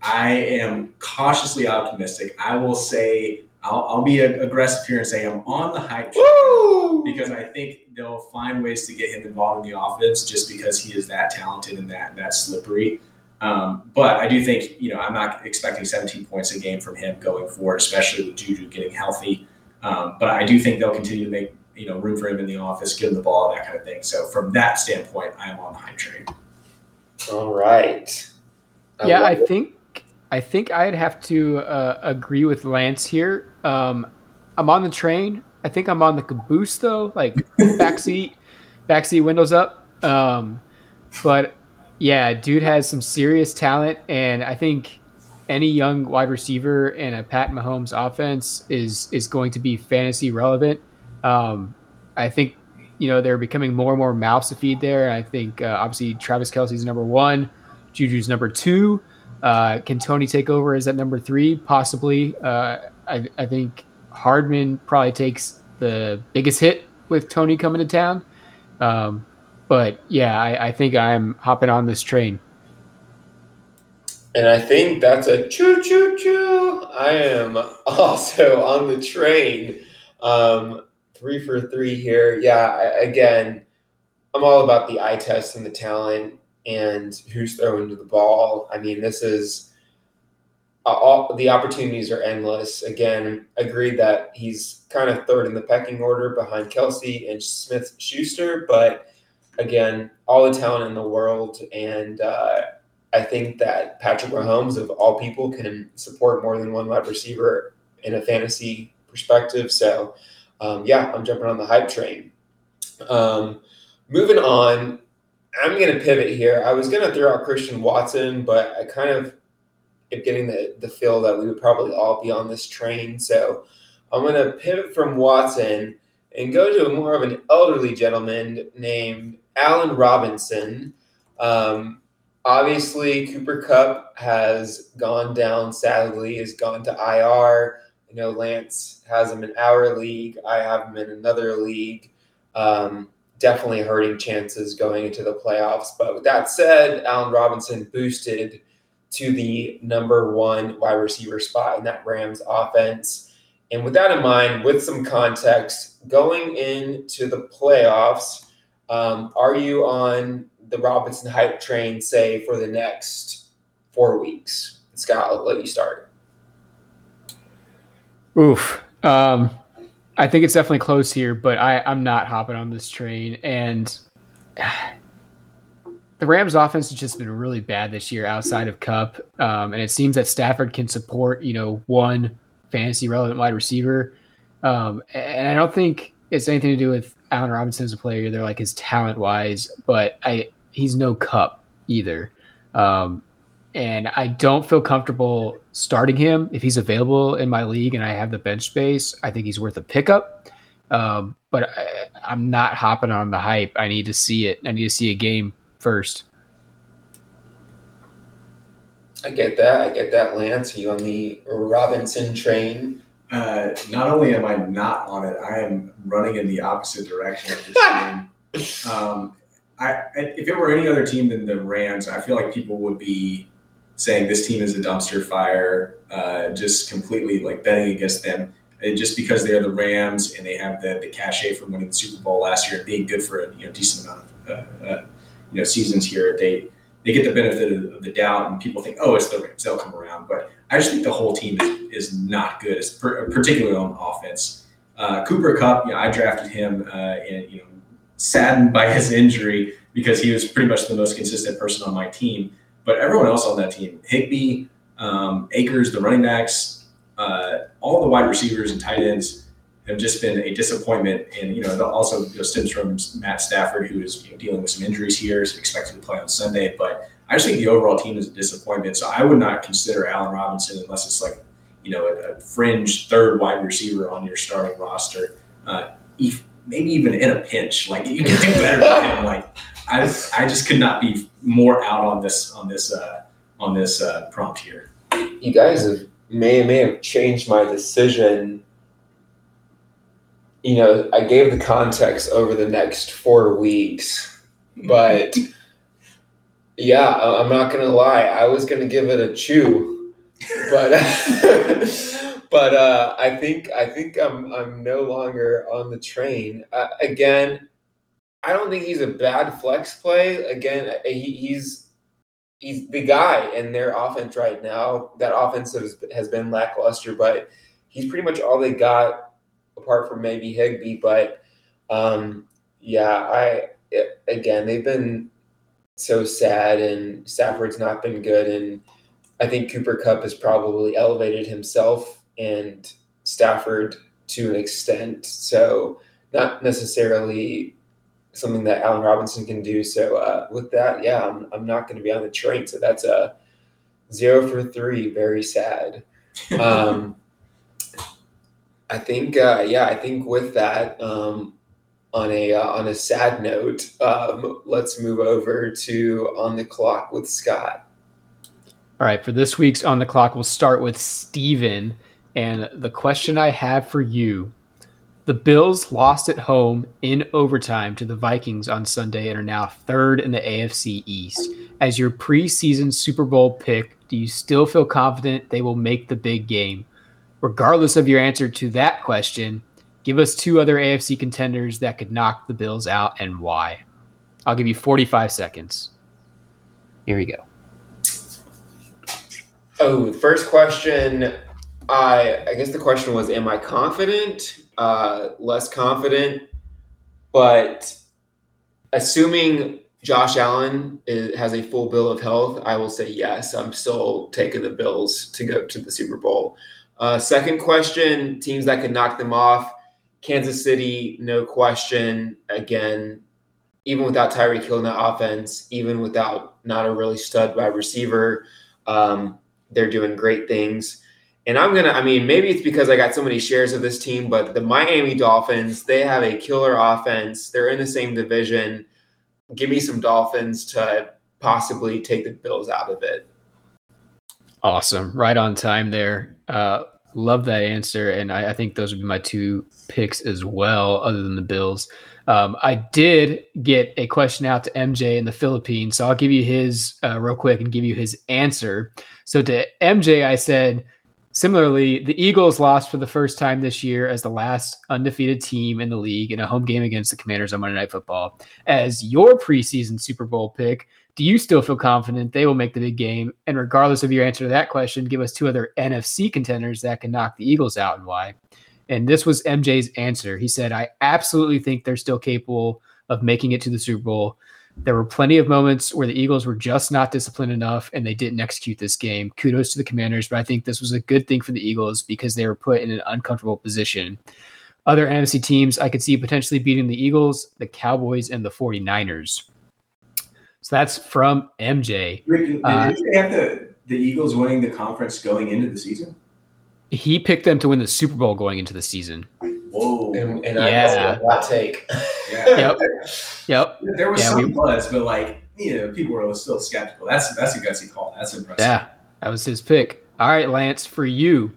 I am cautiously optimistic. I will say I'll, I'll be ag- aggressive here and say I'm on the hype train because I think they'll find ways to get him involved in the offense just because he is that talented and that that slippery. Um, but I do think you know I'm not expecting 17 points a game from him going forward, especially with Juju getting healthy. Um, but I do think they'll continue to make you know room for him in the office, give him the ball, that kind of thing. So from that standpoint, I am on the hype train. All right. yeah, I it. think I think I'd have to uh, agree with Lance here. Um, I'm on the train. I think I'm on the caboose though, like [LAUGHS] backseat, backseat windows up. Um, but yeah, dude has some serious talent, and I think any young wide receiver in a Pat Mahomes offense is is going to be fantasy relevant. Um, I think you know they're becoming more and more mouths to feed there. I think uh, obviously Travis Kelce's number one, Juju's number two. Uh, can Toney take over as at number three? Possibly. Uh, I, I think Hardman probably takes the biggest hit with Toney coming to town. Um, but yeah, I, I think I'm hopping on this train. And I think that's a choo choo choo. I am [LAUGHS] also on the train. Um, three for three here. Yeah, I, again, I'm all about the eye test and the talent and who's throwing to the ball. I mean, this is uh, all the opportunities are endless. Again, agreed that he's kind of third in the pecking order behind Kelce and Smith Schuster, but again, all the talent in the world and. Uh, I think that Patrick Mahomes, of all people, can support more than one wide receiver in a fantasy perspective. So, um, yeah, I'm jumping on the hype train. Um, moving on, I'm going to pivot here. I was going to throw out Christian Watson, but I kind of am getting the, the feel that we would probably all be on this train. So, I'm going to pivot from Watson and go to a more of an elderly gentleman named Allen Robinson. Um, obviously, Cooper Kupp has gone down sadly, has gone to IR. You know, Lance has him in our league. I have him in another league. Um, definitely hurting chances going into the playoffs. But with that said, Allen Robinson boosted to the number one wide receiver spot in that Rams offense. And with that in mind, with some context, going into the playoffs, um, are you on the Robinson hype train, say, for the next four weeks? Scott, I'll let you start. Oof. Um, I think it's definitely close here, but I, I'm not hopping on this train. And [SIGHS] the Rams offense has just been really bad this year outside of Kupp, Um, and it seems that Stafford can support, you know, one fantasy relevant wide receiver. Um, and I don't think it's anything to do with Allen Robinson as a player. They're like his talent wise, but I he's no Kupp either. Um, and I don't feel comfortable starting him if he's available in my league and I have the bench space. I think he's worth a pickup, um, but I, am not hopping on the hype. I need to see it. I need to see a game first. I get that. I get that, Lance. Are you on the Robinson train? Uh, not only am I not on it, I am running in the opposite direction of this [LAUGHS] team. Um, I, if it were any other team than the Rams, I feel like people would be saying this team is a dumpster fire, uh, just completely like betting against them. And just because they're the Rams and they have the, the cachet from winning the Super Bowl last year and being good for a you know, decent amount of uh, uh, you know seasons here, they they get the benefit of, the doubt and people think, oh, it's the Rams, they'll come around. But I just think the whole team is, is not good, it's per, particularly on offense. Uh, Cooper Kupp, you know, I drafted him uh, and you know saddened by his injury because he was pretty much the most consistent person on my team. But everyone else on that team, Higbee, um, Akers, the running backs, uh, all the wide receivers and tight ends have just been a disappointment. And, you know, also you know, stems from Matt Stafford, who is you know, dealing with some injuries here, is expected to play on Sunday. But I just think the overall team is a disappointment. So I would not consider Allen Robinson unless it's like, you know, a, a fringe third wide receiver on your starting roster. Uh, maybe even in a pinch, like you can do better than him. [LAUGHS] Like I, I just could not be more out on this on this uh, on this uh, prompt here. You guys have may may have changed my decision. You know, I gave the context over the next four weeks, but [LAUGHS] yeah, I'm not gonna lie. I was gonna give it a chew, but [LAUGHS] but uh, I think I think I'm I'm no longer on the train. Uh, again, I don't think he's a bad flex play. Again, he, he's he's the guy in their offense right now. That offense has, has been lackluster, but he's pretty much all they got apart from maybe Higbee. But um, yeah, I again they've been so sad, and Stafford's not been good, and I think Cooper Kupp has probably elevated himself and Stafford to an extent. So not necessarily something that Allen Robinson can do. So uh, with that, yeah, I'm, I'm not going to be on the train. So that's a zero for three. Very sad. [LAUGHS] Um, I think, uh, yeah, I think with that, um, on a uh, on a sad note, um, let's move over to on the clock with Scott. All right, for this week's on the clock, we'll start with Steven. And the question I have for you the Bills lost at home in overtime to the Vikings on Sunday and are now third in the AFC East. As your preseason Super Bowl pick, do you still feel confident they will make the big game? Regardless of your answer to that question, give us two other AFC contenders that could knock the Bills out and why. I'll give you 45 seconds. Here we go. Oh, first question. I I guess the question was, am I confident? uh, less confident. But assuming Josh Allen is, has a full bill of health, I will say yes. I'm still taking the Bills to go to the Super Bowl. Uh, second question teams that could knock them off Kansas City, no question. Again, even without Tyreek Hill in the offense, even without not a really stud wide receiver, um, they're doing great things. And I'm gonna. I mean, maybe it's because I got so many shares of this team, but the Miami Dolphins, they have a killer offense. They're in the same division. Give me some Dolphins to possibly take the Bills out of it. Awesome, right on time there. Uh, love that answer, and I, I think those would be my two picks as well, other than the Bills. Um, I did get a question out to MJ in the Philippines, so I'll give you his uh, real quick and give you his answer. So to MJ, I said Similarly, the Eagles lost for the first time this year as the last undefeated team in the league in a home game against the Commanders on Monday Night Football. As your preseason Super Bowl pick, do you still feel confident they will make the big game? And regardless of your answer to that question, give us two other NFC contenders that can knock the Eagles out and why. And this was MJ's answer. He said, I absolutely think they're still capable of making it to the Super Bowl. There were plenty of moments where the Eagles were just not disciplined enough and they didn't execute this game. Kudos to the Commanders, but I think this was a good thing for the Eagles because they were put in an uncomfortable position. Other NFC teams I could see potentially beating the Eagles, the Cowboys, and the 49ers. So that's from MJ. Rick, did uh, you have the, the Eagles winning the conference going into the season? He picked them to win the Super Bowl going into the season. Whoa. And, and yeah. I hot take. Yeah. [LAUGHS] yep. Yep. There was yeah, some we, buzz, but like, you know, people were still skeptical. That's that's a gutsy call. That's impressive. Yeah. That was his pick. All right, Lance, for you,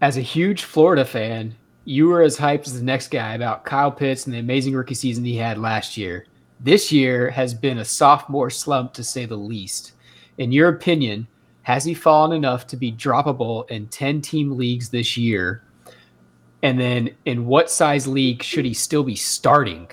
as a huge Florida fan, you were as hyped as the next guy about Kyle Pitts and the amazing rookie season he had last year. This year has been a sophomore slump to say the least. In your opinion, has he fallen enough to be droppable in 10 team leagues this year? And then in what size league should he still be starting?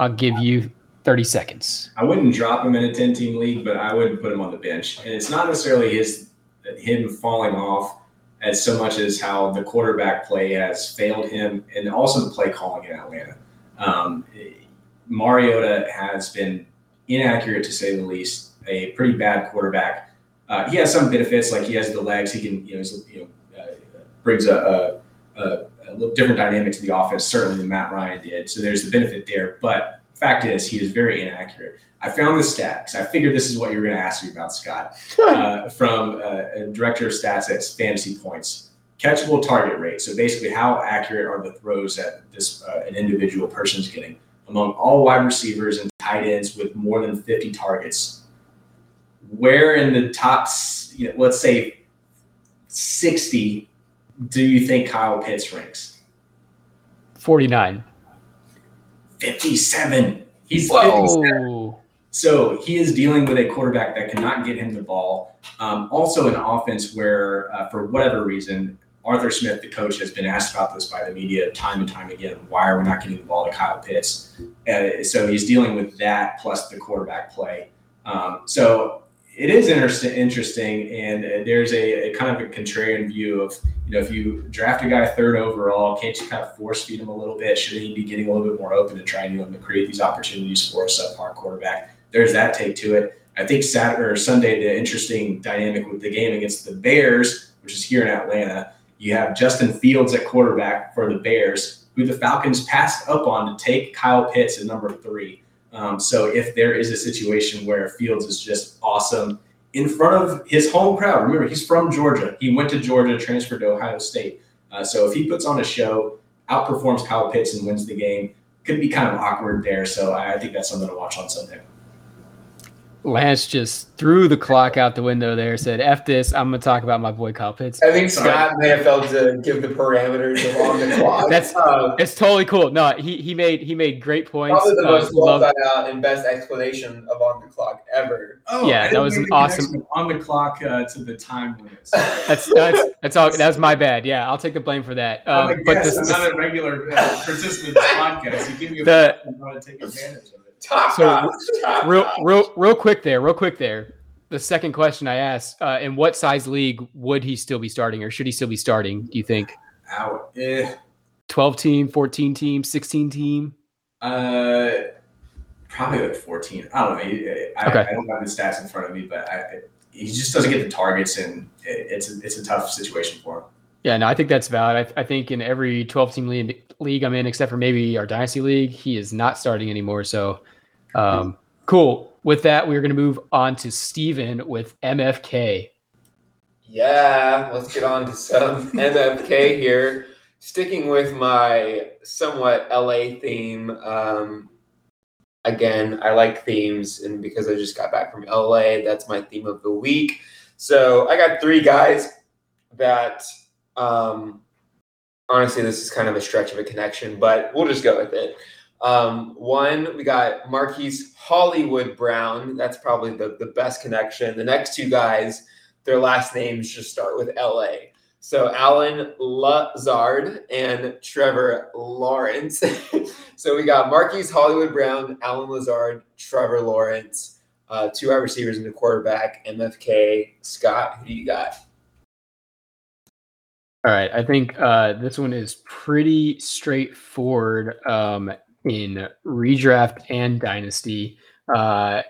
I'll give you 30 seconds. I wouldn't drop him in a 10 team league, but I wouldn't put him on the bench. And it's not necessarily his him falling off as so much as how the quarterback play has failed him and also the play calling in Atlanta. Um, Mariota has been inaccurate to say the least, a pretty bad quarterback. Uh, he has some benefits, like he has the legs. He can, you know, you know uh, brings a, a a, a little different dynamic to the offense, certainly than Matt Ryan did. So there's the benefit there. But fact is, he is very inaccurate. I found the stat because I figured this is what you were going to ask me about, Scott, uh, from uh, a director of stats at Fantasy Points. Catchable target rate. So basically, how accurate are the throws that this uh, an individual person is getting among all wide receivers and tight ends with more than 50 targets? Where in the top, you know, let's say 60 do you think Kyle Pitts ranks? 49. 57. He's Whoa. 57. So he is dealing with a quarterback that cannot get him the ball. Um, also, an offense where, uh, for whatever reason, Arthur Smith, the coach, has been asked about this by the media time and time again. Why are we not getting the ball to Kyle Pitts? Uh, so he's dealing with that plus the quarterback play. Um, so it is interesting, interesting, and uh, there's a, a, kind of a contrarian view of you know if you draft a guy third overall, can't you kind of force feed him a little bit? Should he be getting a little bit more open and trying to create these opportunities for a subpar quarterback? There's that take to it. I think Saturday or Sunday, the interesting dynamic with the game against the Bears, which is here in Atlanta, you have Justin Fields at quarterback for the Bears, who the Falcons passed up on to take Kyle Pitts at number three. Um, so if there is a situation where Fields is just awesome in front of his home crowd, remember he's from Georgia. He went to Georgia, transferred to Ohio State. Uh, so if he puts on a show, outperforms Kyle Pitts and wins the game, could be kind of awkward there. So I, I think that's something to watch on Sunday. Lance just threw the clock out the window there. Said, "F this! I'm going to talk about my boy Kyle Pitts." I think Scott may have felt to give the parameters of on the clock. [LAUGHS] That's um, it's totally cool. No, he he made he made great points. Probably the most uh, well thought out and best explanation of on the clock ever. Oh, yeah, that was an awesome on the clock uh, to the time limits. [LAUGHS] that's that's that's all. That's my bad. Yeah, I'll take the blame for that. Um, but this, is not a regular uh, participant in this podcast. You give me a [LAUGHS] the, to take advantage of it. Top so top real, real, real quick there, real quick there. The second question I asked: uh, In what size league would he still be starting, or should he still be starting? Do you think? Out, eh. Twelve team, fourteen team, sixteen team. Uh, probably like fourteen. I don't know. I, okay. I don't have the stats in front of me, but I, he just doesn't get the targets, and it's a, it's a tough situation for him. Yeah, no, I think that's valid. I, I think in every 12 team league, league I'm in, except for maybe our dynasty league, he is not starting anymore. So um, cool. With that, we're going to move on to Steven with MFK. Yeah, let's get on to some [LAUGHS] MFK here. Sticking with my somewhat LA theme. Um, again, I like themes, and because I just got back from LA, that's my theme of the week. So I got three guys that um, honestly, this is kind of a stretch of a connection, but we'll just go with it. Um, one, we got Marquise Hollywood Brown. That's probably the, the best connection. The next two guys, their last names just start with LA. So Allen Lazard and Trevor Lawrence. [LAUGHS] so we got Marquise Hollywood Brown, Allen Lazard, Trevor Lawrence, uh, two wide receivers and a quarterback, MFK. Scott, who do you got? All right, I think uh, this one is pretty straightforward um, in redraft and dynasty. Uh,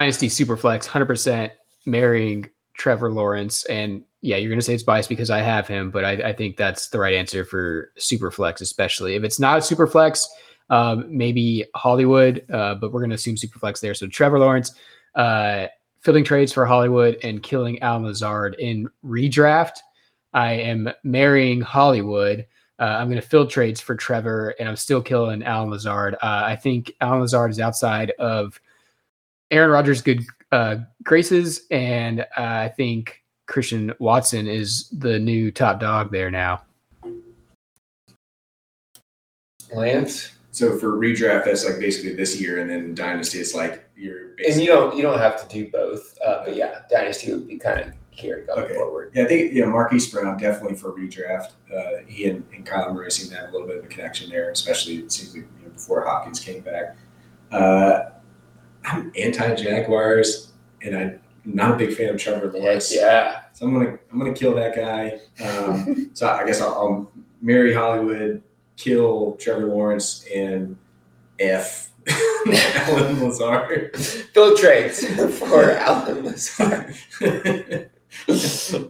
dynasty superflex, hundred percent marrying Trevor Lawrence, and yeah, you're to say it's biased because I have him, but I, I, think that's the right answer for superflex, especially if it's not superflex. Um, maybe Hollywood, uh, but we're to assume superflex there. So Trevor Lawrence, uh, trades for Hollywood and killing Al Lazard in redraft. I am marrying Hollywood. Uh, I'm going to fill trades for Trevor, and I'm still killing Allen Lazard. Uh, I think Allen Lazard is outside of Aaron Rodgers' good uh, graces, and uh, I think Christian Watson is the new top dog there now. Lance. So for redraft, that's like basically this year, and then dynasty, it's like you're. And you don't you don't have to do both, uh, but yeah, dynasty would be kind of here going okay. forward. Yeah, I think yeah, Marquise Brown definitely for redraft. Uh, he and, and Kyler Murray seem to have a little bit of a connection there, especially it seems like you know, before Hopkins came back. Uh, I'm anti Jaguars, and I'm not a big fan of Trevor Lawrence. Yeah, so I'm gonna I'm gonna kill that guy. Um, [LAUGHS] so I guess I'll, I'll marry Hollywood, kill Trevor Lawrence, and F [LAUGHS] Allen Lazard. Field trades for Allen Lazard. [LAUGHS] [LAUGHS]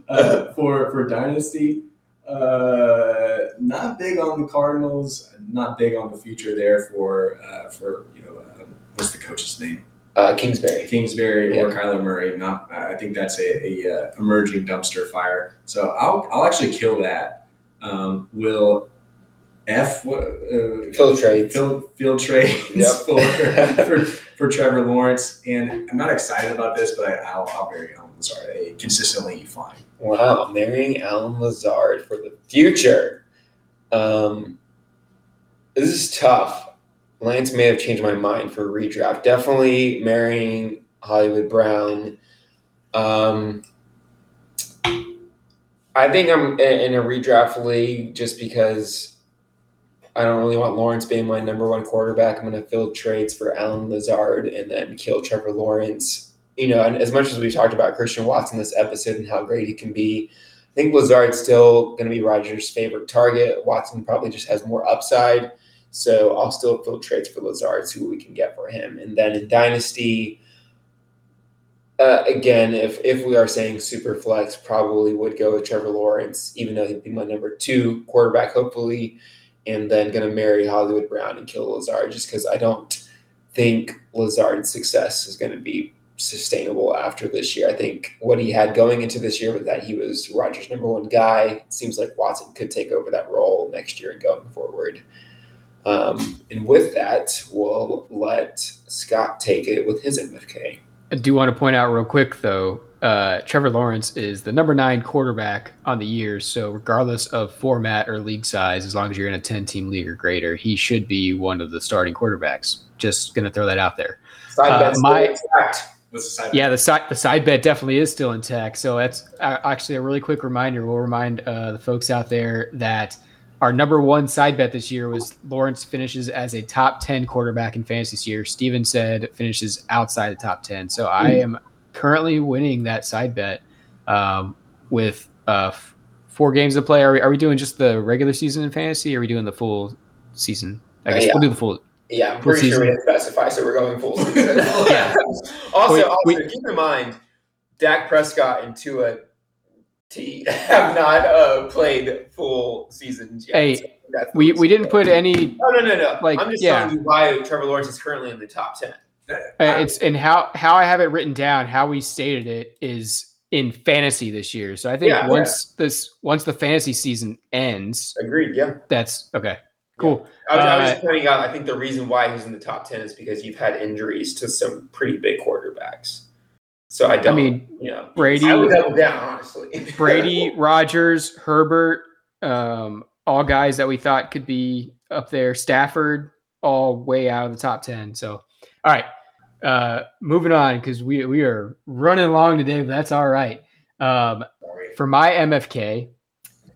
uh, for for dynasty. Uh, not big on the Cardinals. Not big on the future there for uh, for you know uh, what's the coach's name? Uh, Kingsbury. Kingsbury yeah. or Kyler Murray. Not. I think that's a, a uh, emerging dumpster fire. So I'll I'll actually kill that. Um, will F what, uh, field trades field, field trades yep. [LAUGHS] for, [LAUGHS] for, for Trevor Lawrence and I'm not excited about this but I, will I'll marry Allen Lazard consistently fine. Wow marrying Allen Lazard for the future. Um, this is tough. Lance may have changed my mind for a redraft. Definitely marrying Hollywood Brown. Um, I think I'm in a redraft league just because I don't really want Lawrence being my number one quarterback. I'm going to fill trades for Allen Lazard and then kill Trevor Lawrence. You know, and as much as we talked about Christian Watson this episode and how great he can be, I think Lazard's still going to be Rodgers' favorite target. Watson probably just has more upside. So I'll still field trades for Lazard, see what we can get for him. And then in Dynasty, uh, again, if if we are saying super flex, probably would go with Trevor Lawrence, even though he'd be my number two quarterback, hopefully and then going to marry Hollywood Brown and kill Lazard just because I don't think Lazard's success is going to be sustainable after this year. I think what he had going into this year was that he was Rodgers' number one guy. It seems like Watson could take over that role next year and going forward. Um, and with that, we'll let Scott take it with his MFK. I do want to point out real quick, though, uh, Trevor Lawrence is the number nine quarterback on the year. So, regardless of format or league size, as long as you're in a 10 team league or greater, he should be one of the starting quarterbacks. Just going to throw that out there. Side uh, my, the side yeah, the side the side bet definitely is still intact. So that's uh, actually a really quick reminder. We'll remind uh, the folks out there that our number one side bet this year was Lawrence finishes as a top 10 quarterback in fantasy this year. Steven said finishes outside the top 10. So I hmm. am currently winning that side bet um, with uh, f- four games to play. Are we, are we doing just the regular season in fantasy? Or are we doing the full season? I guess uh, yeah. we'll do the full. Yeah, I'm pretty sure we didn't specify, so we're going full season. [LAUGHS] yeah. [LAUGHS] also, we, also we, keep in mind, Dak Prescott and Tua T [LAUGHS] have not uh, played full seasons yet. Hey, so we, we didn't put any. No, no, no, no. Like, I'm just yeah. telling you why Trevor Lawrence is currently in the top ten. Uh, it's and how how I have it written down. How we stated it is in fantasy this year. So I think Yeah, once this once the fantasy season ends, Agreed. Yeah. that's okay. Cool. I was, I was Uh, just pointing out. I think the reason why he's in the top ten is because you've had injuries to some pretty big quarterbacks. So I I don't. mean, you know, Brady- I would double down honestly. [LAUGHS] Brady, Rodgers, Herbert, um, all guys that we thought could be up there. Stafford, all way out of the top ten. So, all right, uh, moving on because we we are running along today, but that's all right. Um, for my MFK,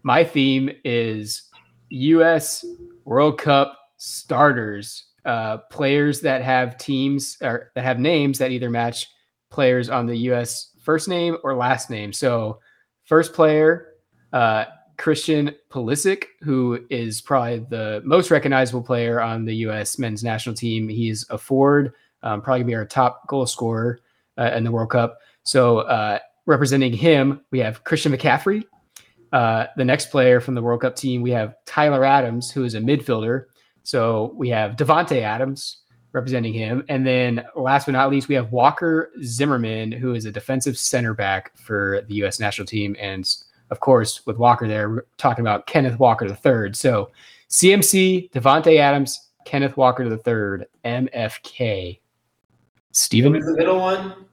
my theme is U.S. World Cup starters, uh, players that have teams or that have names that either match players on the U.S. first name or last name. So, first player, uh, Christian Pulisic, who is probably the most recognizable player on the U.S. men's national team. He's a forward, um, probably gonna be our top goal scorer uh, in the World Cup. So, uh, representing him, we have Christian McCaffrey. Uh, the next player from the World Cup team, we have Tyler Adams, who is a midfielder. So we have Davante Adams representing him, and then last but not least, we have Walker Zimmerman, who is a defensive center back for the U.S. national team. And of course, with Walker there, we're talking about Kenneth Walker III. So CMC, Davante Adams, Kenneth Walker III, MFK. Steven was the middle one?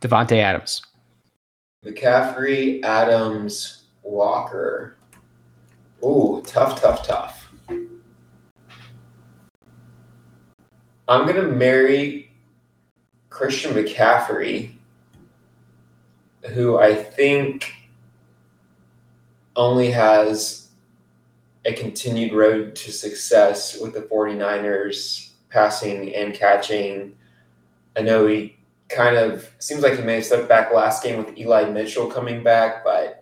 Davante Adams. McCaffrey, Adams, Walker. Ooh, tough, tough, tough. I'm gonna marry Christian McCaffrey, who I think only has a continued road to success with the 49ers passing and catching. I know he kind of seems like he may have stepped back last game with Eli Mitchell coming back, but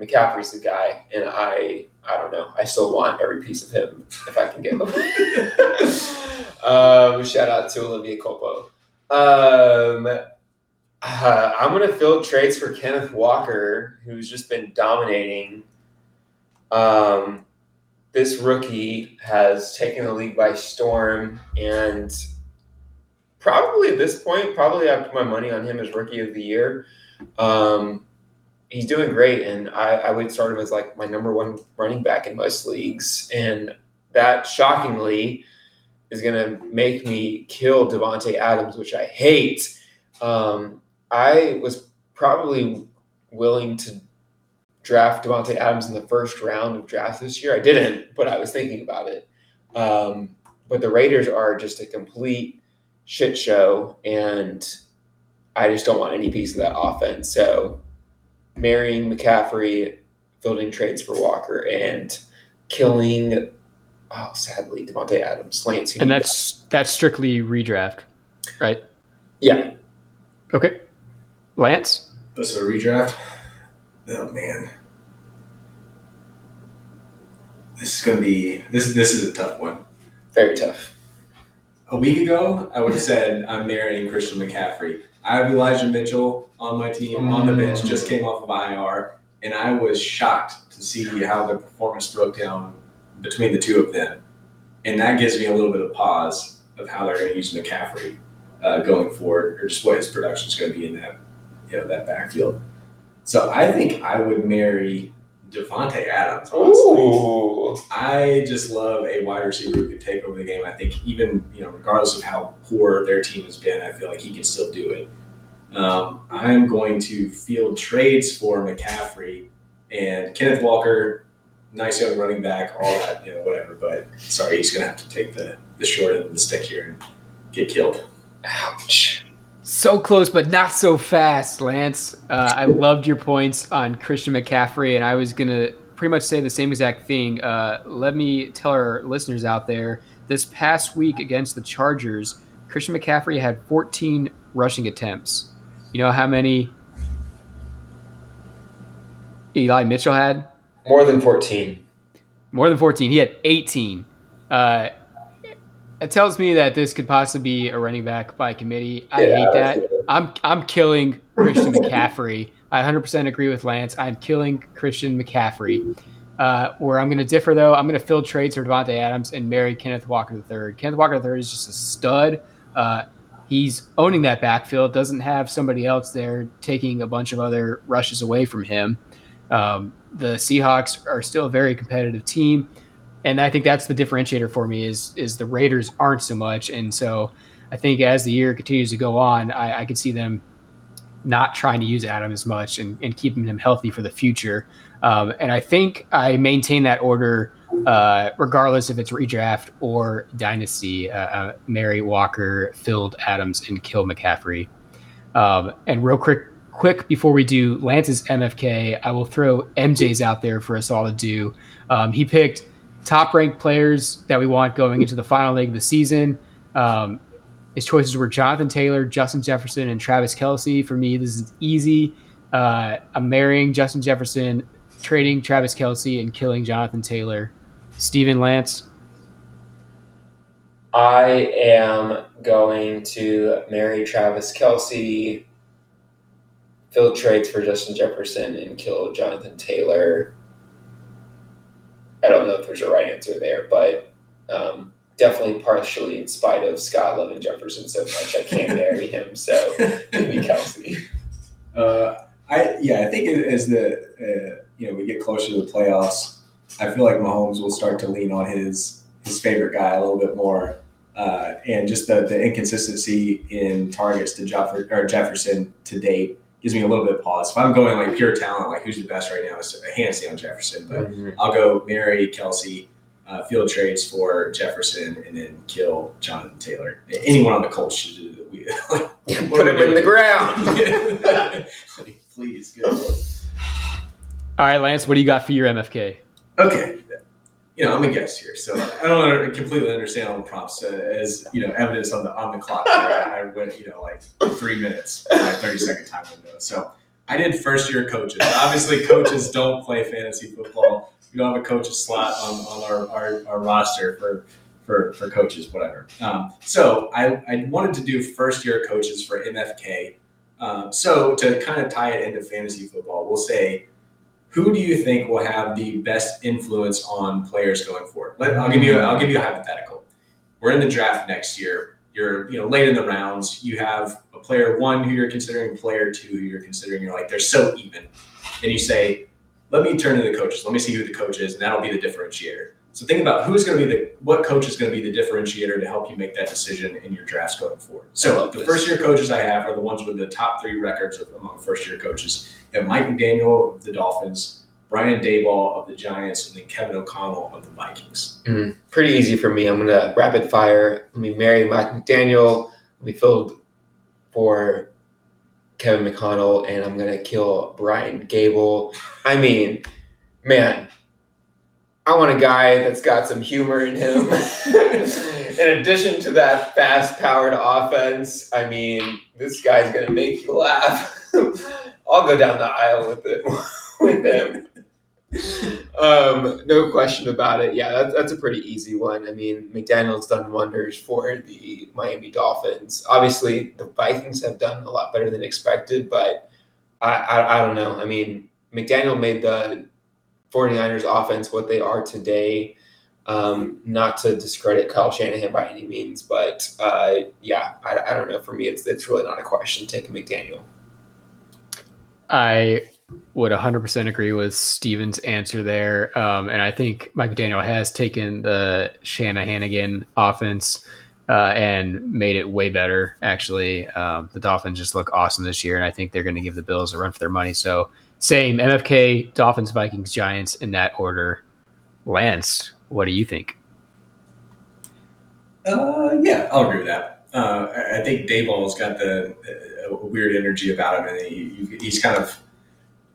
McCaffrey's the guy, and I I don't know. I still want every piece of him if I can get him. [LAUGHS] um, shout out to Olivia Culpo. Um, uh, I'm gonna field trades for Kenneth Walker, who's just been dominating. Um, this rookie has taken the league by storm, and probably at this point, probably I put my money on him as rookie of the year. Um, he's doing great, and I, I would start him as like my number one running back in most leagues. And that shockingly is going to make me kill Davante Adams, which I hate. Um, I was probably willing to draft Davante Adams in the first round of draft this year. I didn't, but I was thinking about it. Um, but the Raiders are just a complete shit show, and I just don't want any piece of that offense. So marrying McCaffrey, building trades for Walker, and killing oh sadly Davante Adams, Lance. And you that's that's strictly redraft, right? yeah. Okay. Lance? This is a redraft. Oh man, this is gonna be this. This is a tough one. Very tough. A week ago, I would have said I'm marrying Christian McCaffrey. I have Elijah Mitchell on my team on the bench, just came off of IR, and I was shocked to see how the performance broke down between the two of them. And that gives me a little bit of pause of how they're going to use McCaffrey uh, going forward, or just what his production is going to be in that, you know, that backfield. So I think I would marry Davante Adams. Honestly. Ooh. I just love a wide receiver who can take over the game. I think even you know, regardless of how poor their team has been, I feel like he can still do it. Um, I'm going to field trades for McCaffrey and Kenneth Walker, nice young running back, all that, you know, whatever. But sorry, he's going to have to take the the short end of the stick here and get killed. Ouch. So close, but not so fast, Lance. Uh, I loved your points on Christian McCaffrey, and I was going to pretty much say the same exact thing. Uh, let me tell our listeners out there this past week against the Chargers, Christian McCaffrey had 14 rushing attempts. You know how many Eli Mitchell had? More than 14. More than 14. He had 18. Uh, it tells me that this could possibly be a running back by committee. I Yeah, hate that. I'm I'm killing Christian McCaffrey. I 100% agree with Lance. I'm killing Christian McCaffrey. Uh, where I'm going to differ though, I'm going to fill trades for Davante Adams and marry Kenneth Walker III. Kenneth Walker III is just a stud. Uh, he's owning that backfield, doesn't have somebody else there taking a bunch of other rushes away from him. Um, the Seahawks are still a very competitive team, and I think that's the differentiator for me is is the Raiders aren't so much, and so I think as the year continues to go on, I, I could see them not trying to use Adam as much and, and keeping him healthy for the future. Um, and I think I maintain that order uh, regardless if it's redraft or dynasty. Uh, uh, Mary Walker, Field Adams, and Kill McCaffrey. Um, and real quick, quick before we do Lance's MFK, I will throw MJ's out there for us all to do. Um, he picked top ranked players that we want going into the final leg of the season. Um, his choices were Jonathan Taylor, Justin Jefferson, and Travis Kelce. For me, this is easy. Uh, I'm marrying Justin Jefferson, trading Travis Kelce, and killing Jonathan Taylor. Steven Lance. I am going to marry Travis Kelce, field trades for Justin Jefferson, and kill Jonathan Taylor. I don't know if there's a right answer there, but um, definitely partially in spite of Scott loving Jefferson so much, I can't [LAUGHS] marry him. So maybe Kelce. Uh, I yeah, I think as the uh, you know we get closer to the playoffs, I feel like Mahomes will start to lean on his his favorite guy a little bit more, uh, and just the, the inconsistency in targets to Jeff- or Jefferson to date gives me a little bit of pause. If I'm going like pure talent, like who's the best right now, it's hands down Jefferson, but mm-hmm. I'll go Mary Kelce. Uh, field trades for Jefferson and then kill Jonathan Taylor. Anyone on the Colts should do that. We like, [LAUGHS] put him in the ground. [LAUGHS] Please, good. All right, Lance, what do you got for your MFK? Okay. You know, I'm a guest here, so I don't completely understand all the prompts. Uh, as you know, evidence on the on the clock, I, went you know like three minutes, my 30 second time window. So I did first year coaches. Obviously, coaches don't play fantasy football. We don't have a coaches slot on, on our, our, our roster for for, for coaches, whatever. Um, so I, I wanted to do first year coaches for MFK. Um, so to kind of tie it into fantasy football, we'll say who do you think will have the best influence on players going forward? Let, I'll give you a, I'll give you a hypothetical. We're in the draft next year. You're you know late in the rounds. You have a player one who you're considering, player two who you're considering. You're like they're so even, and you say, "Let me turn to the coaches. Let me see who the coach is, and that'll be the differentiator." So think about who's going to be the what coach is going to be the differentiator to help you make that decision in your drafts going forward. So the first year coaches I have are the ones with the top three records among first year coaches. You have Mike McDaniel of the Dolphins, Brian Daboll of the Giants, and then Kevin O'Connell of the Vikings. Mm, pretty easy for me. I'm going to rapid fire. Let me marry Mike McDaniel. We filled for Kevin McConnell, and I'm going to kill Brian Daboll. I mean, man, I want a guy that's got some humor in him. [LAUGHS] in addition to that fast powered offense, I mean, this guy's going to make you laugh. [LAUGHS] I'll go down the aisle with it [LAUGHS] with him. Um, no question about it. Yeah, that's, that's a pretty easy one. I mean, McDaniel's done wonders for the Miami Dolphins. Obviously, the Vikings have done a lot better than expected, but I, I, I don't know. I mean, McDaniel made the 49ers offense what they are today. Um, not to discredit Kyle Shanahan by any means, but uh, yeah, I, I, don't know. For me, it's it's really not a question. Take McDaniel. I would 100% agree with Steven's answer there, um, and I think Mike McDaniel has taken the Shanahan offense uh, and made it way better. Actually, um, the Dolphins just look awesome this year, and I think they're going to give the Bills a run for their money. So same MFK, Dolphins, Vikings, Giants in that order. Lance, what do you think? Uh, yeah, I'll agree with that. Uh, I think Daboll's got the uh, weird energy about him, and he, he's kind of,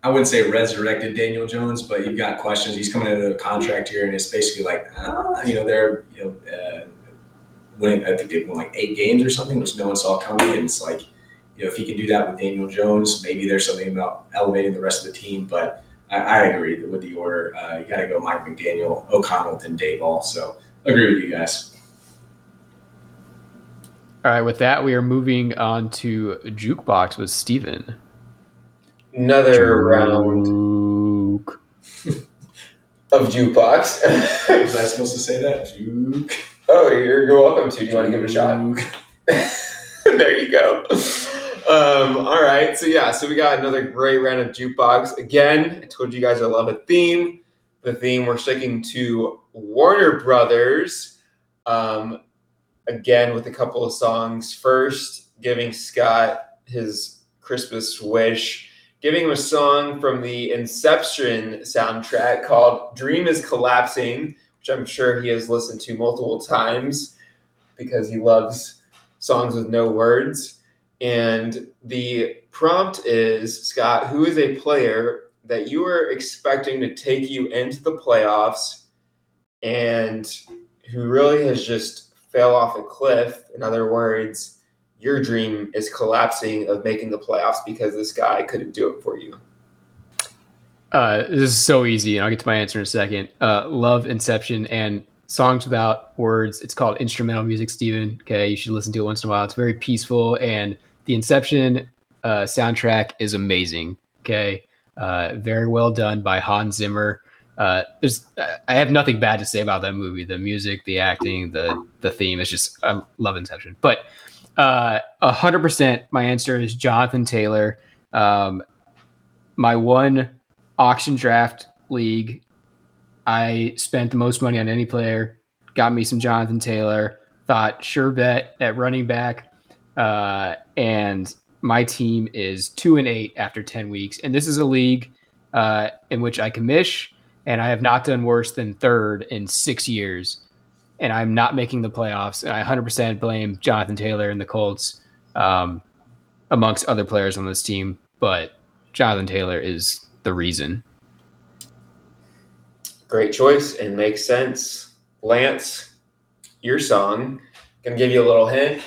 I wouldn't say resurrected Daniel Jones, but you've got questions. He's coming into a contract here, and it's basically like, ah, you know, they're, you know, uh, winning. I think they've won like eight games or something, which no one saw coming, and it's like you know, if he can do that with Daniel Jones, maybe there's something about elevating the rest of the team. But I, I agree with the order. Uh, you got to go Mike McDaniel, O'Connell, then Daboll. So agree with you guys. All right, with that, we are moving on to jukebox with Steven. Another Juke. round [LAUGHS] of jukebox. [LAUGHS] Was I supposed to say that? Juke. Oh, you're, you're welcome to. Do you want to give it a shot? [LAUGHS] there you go. Um, all right. So yeah, so we got another great round of jukebox. Again, I told you guys I love a theme. The theme we're sticking to Warner Brothers. Um, again with a couple of songs. First, giving Scott his Christmas wish, giving him a song from the Inception soundtrack called Dream is Collapsing, which I'm sure he has listened to multiple times because he loves songs with no words. And the prompt is Scott, who is a player that you are expecting to take you into the playoffs and who really has just fell off a cliff? In other words, your dream is collapsing of making the playoffs because this guy couldn't do it for you. Uh, this is so easy, and I'll get to my answer in a second. Uh, love Inception and songs without words. It's called instrumental music, Steven. Okay, you should listen to it once in a while. It's very peaceful, and the Inception uh, soundtrack is amazing. Okay, uh, very well done by Hans Zimmer. Uh, there's, I have nothing bad to say about that movie. The music, the acting, the the theme. It's just I love Inception. But uh, a hundred percent, my answer is Jonathan Taylor. Um, my one auction draft league, I spent the most money on any player. Got me some Jonathan Taylor. Thought sure bet at running back, uh, and my team is two and eight after ten weeks. And this is a league uh, in which I commish, and I have not done worse than third in six years. And I'm not making the playoffs. And I 100% blame Jonathan Taylor and the Colts, um, amongst other players on this team. But Jonathan Taylor is the reason. Great choice and makes sense. Lance, your song. Gonna give you a little hint.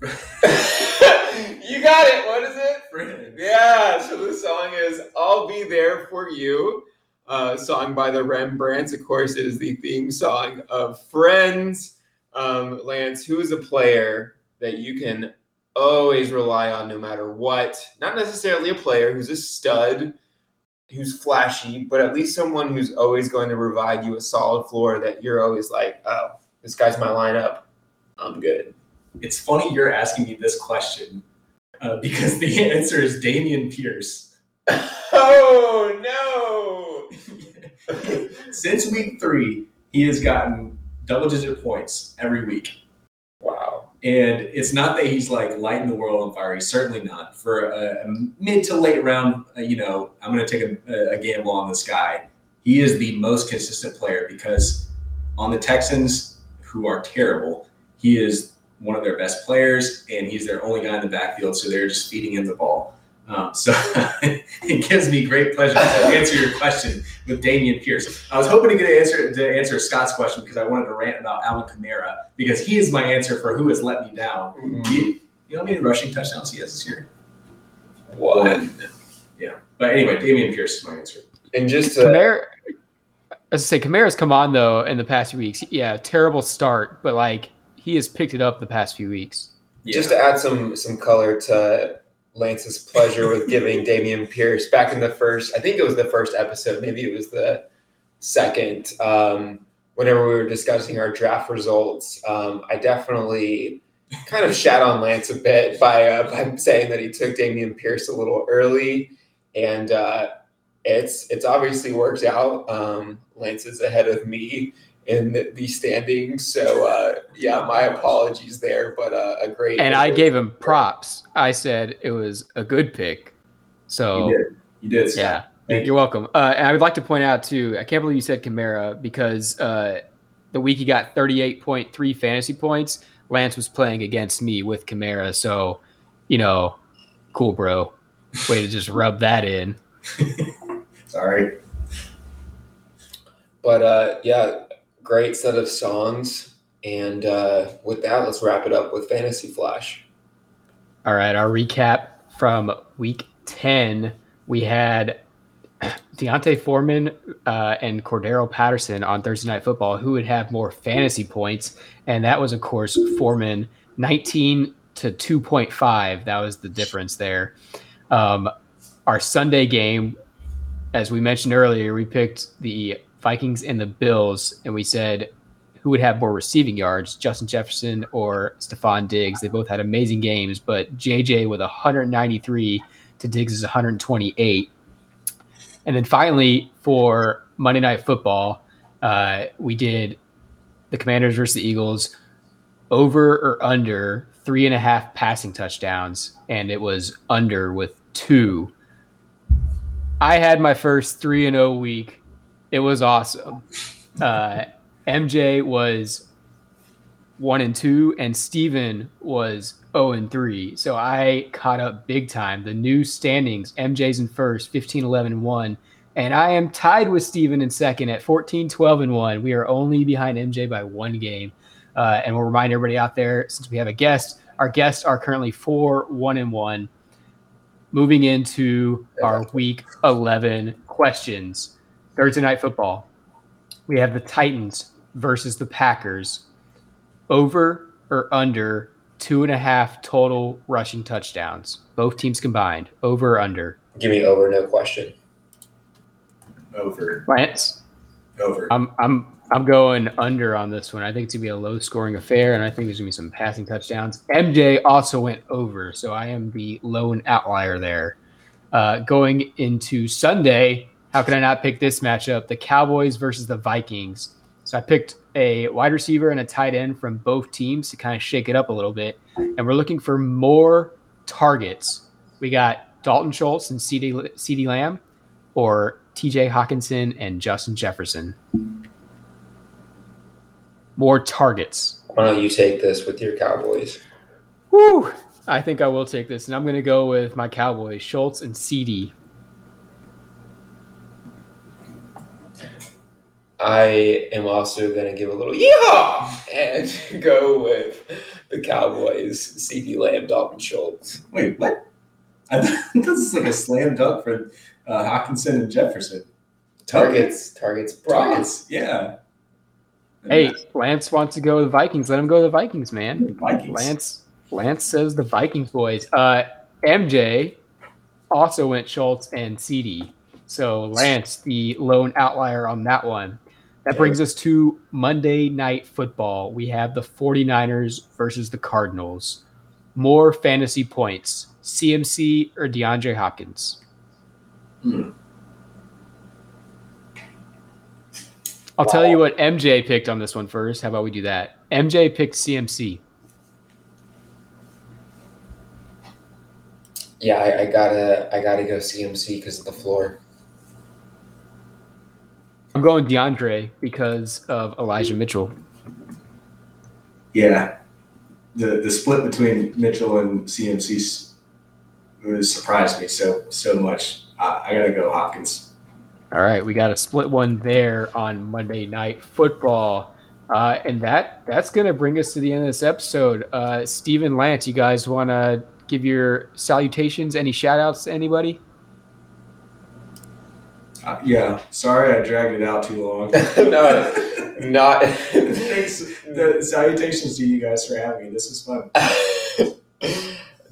[LAUGHS] you got it. What is it? Friends. Yeah. So the song is "I'll Be There for You," uh, song by the Rembrandts. Of course, it is the theme song of Friends. Um, Lance, who is a player that you can always rely on no matter what? Not necessarily a player who's a stud, who's flashy, but at least someone who's always going to provide you a solid floor that you're always like, oh, this guy's my lineup. I'm good. It's funny you're asking me this question uh, because the answer is Dameon Pierce. Oh no! [LAUGHS] Since week three, he has gotten double digit points every week. wow. And it's not that he's like lighting the world on fire. He's certainly not. For a, a mid to late round, uh, you know, I'm going to take a, a gamble on this guy. He is the most consistent player because on the Texans, who are terrible, he is one of their best players, and he's their only guy in the backfield. So they're just feeding him the ball. Um, so [LAUGHS] it gives me great pleasure to answer your question with Dameon Pierce. I was hoping to get an answer to answer Scott's question because I wanted to rant about Alvin Kamara because he is my answer for who has let me down. You, you know how many rushing touchdowns he has this year? What? Yeah. But anyway, Dameon Pierce is my answer. And just to, Kamara, as I say, Kamara's come on though in the past few weeks. Yeah, terrible start, but like he has picked it up the past few weeks. Yeah. just to add some some color to Lance's pleasure with giving [LAUGHS] Dameon Pierce back in the first, I think it was the first episode, maybe it was the second. Um, whenever we were discussing our draft results, um, I definitely kind of shat on Lance a bit by uh, by saying that he took Dameon Pierce a little early, and uh, it's it's obviously worked out. Um, Lance is ahead of me in the, the standings, so uh, yeah, my apologies there, but uh, a great And I gave him props. I said it was a good pick. So You did. You did. Scott. yeah, Thank you're welcome. Uh, and I would like to point out too, I can't believe you said Kamara because uh, the week he got 38.3 fantasy points, Lance was playing against me with Kamara. So, you know, cool, bro. Way to just rub that in. [LAUGHS] Sorry. But uh, yeah, great set of songs. And uh, with that, let's wrap it up with Fantasy Flash. All right, our recap from week 10. We had [CLEARS THROAT] D'Onta Foreman uh, and Cordarrelle Patterson on Thursday Night Football. Who would have more fantasy points? And that was, of course, Foreman 19 to 2.5. That was the difference there. Um, our Sunday game, as we mentioned earlier, we picked the Vikings and the Bills, and we said who would have more receiving yards, Justin Jefferson or Stefon Diggs. They both had amazing games, but JJ with 193 to Diggs' is 128. And then finally, for Monday Night Football, uh, we did the Commanders versus the Eagles over or under three and a half passing touchdowns, and it was under with two. I had my first three and zero week. It was awesome. Uh, MJ was one and two, and Steven was 0 and 3. So I caught up big time. The new standings MJ's in first, 15, 11, and 1. And I am tied with Steven in second at 14, 12, and 1. We are only behind MJ by one game. Uh, and we'll remind everybody out there, since we have a guest, our guests are currently 4, 1, and 1. Moving into our week 11 questions. Thursday night football. We have the Titans versus the Packers. Over or under two and a half total rushing touchdowns. Both teams combined. Over or under. Give me over, no question. Over. Lance. Over. I'm I'm I'm going under on this one. I think it's gonna be a low scoring affair, and I think there's gonna be some passing touchdowns. MJ also went over, so I am the lone outlier there. Uh, going into Sunday, how can I not pick this matchup? The Cowboys versus the Vikings. So I picked a wide receiver and a tight end from both teams to kind of shake it up a little bit. And we're looking for more targets. We got Dalton Schultz and CD, CeeDee Lamb or TJ Hockenson and Justin Jefferson. More targets. Why don't you take this with your Cowboys? Woo! I think I will take this, and I'm going to go with my Cowboys, Schultz and CD. I am also going to give a little yeah and [LAUGHS] go with the Cowboys, CeeDee Lamb, Dalton Schultz. Wait, what? I thought this is like a slam dunk for uh, Hockenson and Jefferson. Targets, targets, Targets, yeah. Hey, Lance wants to go with the Vikings. Let him go with the Vikings, man. Vikings. Lance Lance says the Vikings boys. Uh, MJ also went Schultz and CD. So Lance, the lone outlier on that one. That brings us to Monday night football. We have the 49ers versus the Cardinals. More fantasy points. CMC or DeAndre Hopkins? Hmm. I'll tell you what MJ picked on this one first. How about we do that? MJ picked CMC. Yeah, I, I gotta, I gotta go CMC because of the floor. I'm going DeAndre because of Elijah Mitchell. Yeah. The the split between Mitchell and CMC was surprised me so so much. I, I gotta go Hopkins. All right, we got a split one there on Monday Night Football, uh, and that that's going to bring us to the end of this episode. Uh, Stephen Lance, you guys want to give your salutations? Any shout outs to anybody? Uh, yeah. Sorry I dragged it out too long. [LAUGHS] no, not. Thanks. The salutations to you guys for having me. This is fun.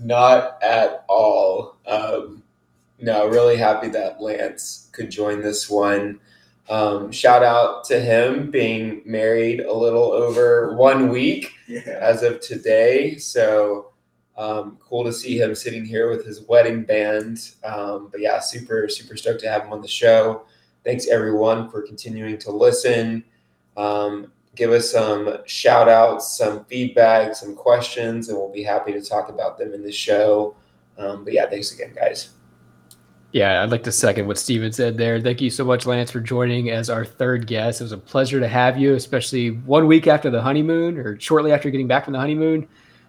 Not at all. Um, no, really happy that Lance could join this one. Um, shout out to him being married a little over one week Yeah. as of today. So um, cool to see him sitting here with his wedding band. Um, but yeah, super, super stoked to have him on the show. Thanks everyone for continuing to listen. Um, give us some shout outs, some feedback, some questions, and we'll be happy to talk about them in the show. Um, but yeah, thanks again, guys. Yeah, I'd like to second what Steven said there. Thank you so much, Lance, for joining as our third guest. It was a pleasure to have you, especially one week after the honeymoon or shortly after getting back from the honeymoon.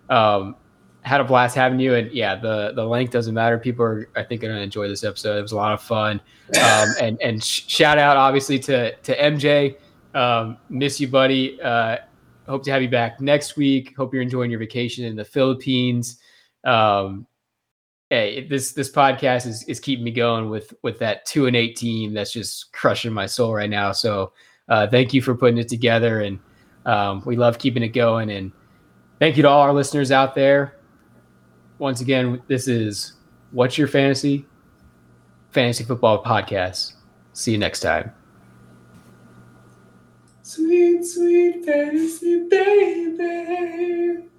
Um, had a blast having you, and yeah, the the length doesn't matter. People are, I think, going to enjoy this episode. It was a lot of fun, um, and and sh- shout out obviously to to MJ. Um, miss you, buddy. Uh, hope to have you back next week. Hope you're enjoying your vacation in the Philippines. Um, hey, this this podcast is is keeping me going with with that two and eight team that's just crushing my soul right now. So uh, thank you for putting it together, and um, we love keeping it going. And thank you to all our listeners out there. Once again, this is What's Your Fantasy? Fantasy Football Podcast. See you next time. Sweet, sweet fantasy baby.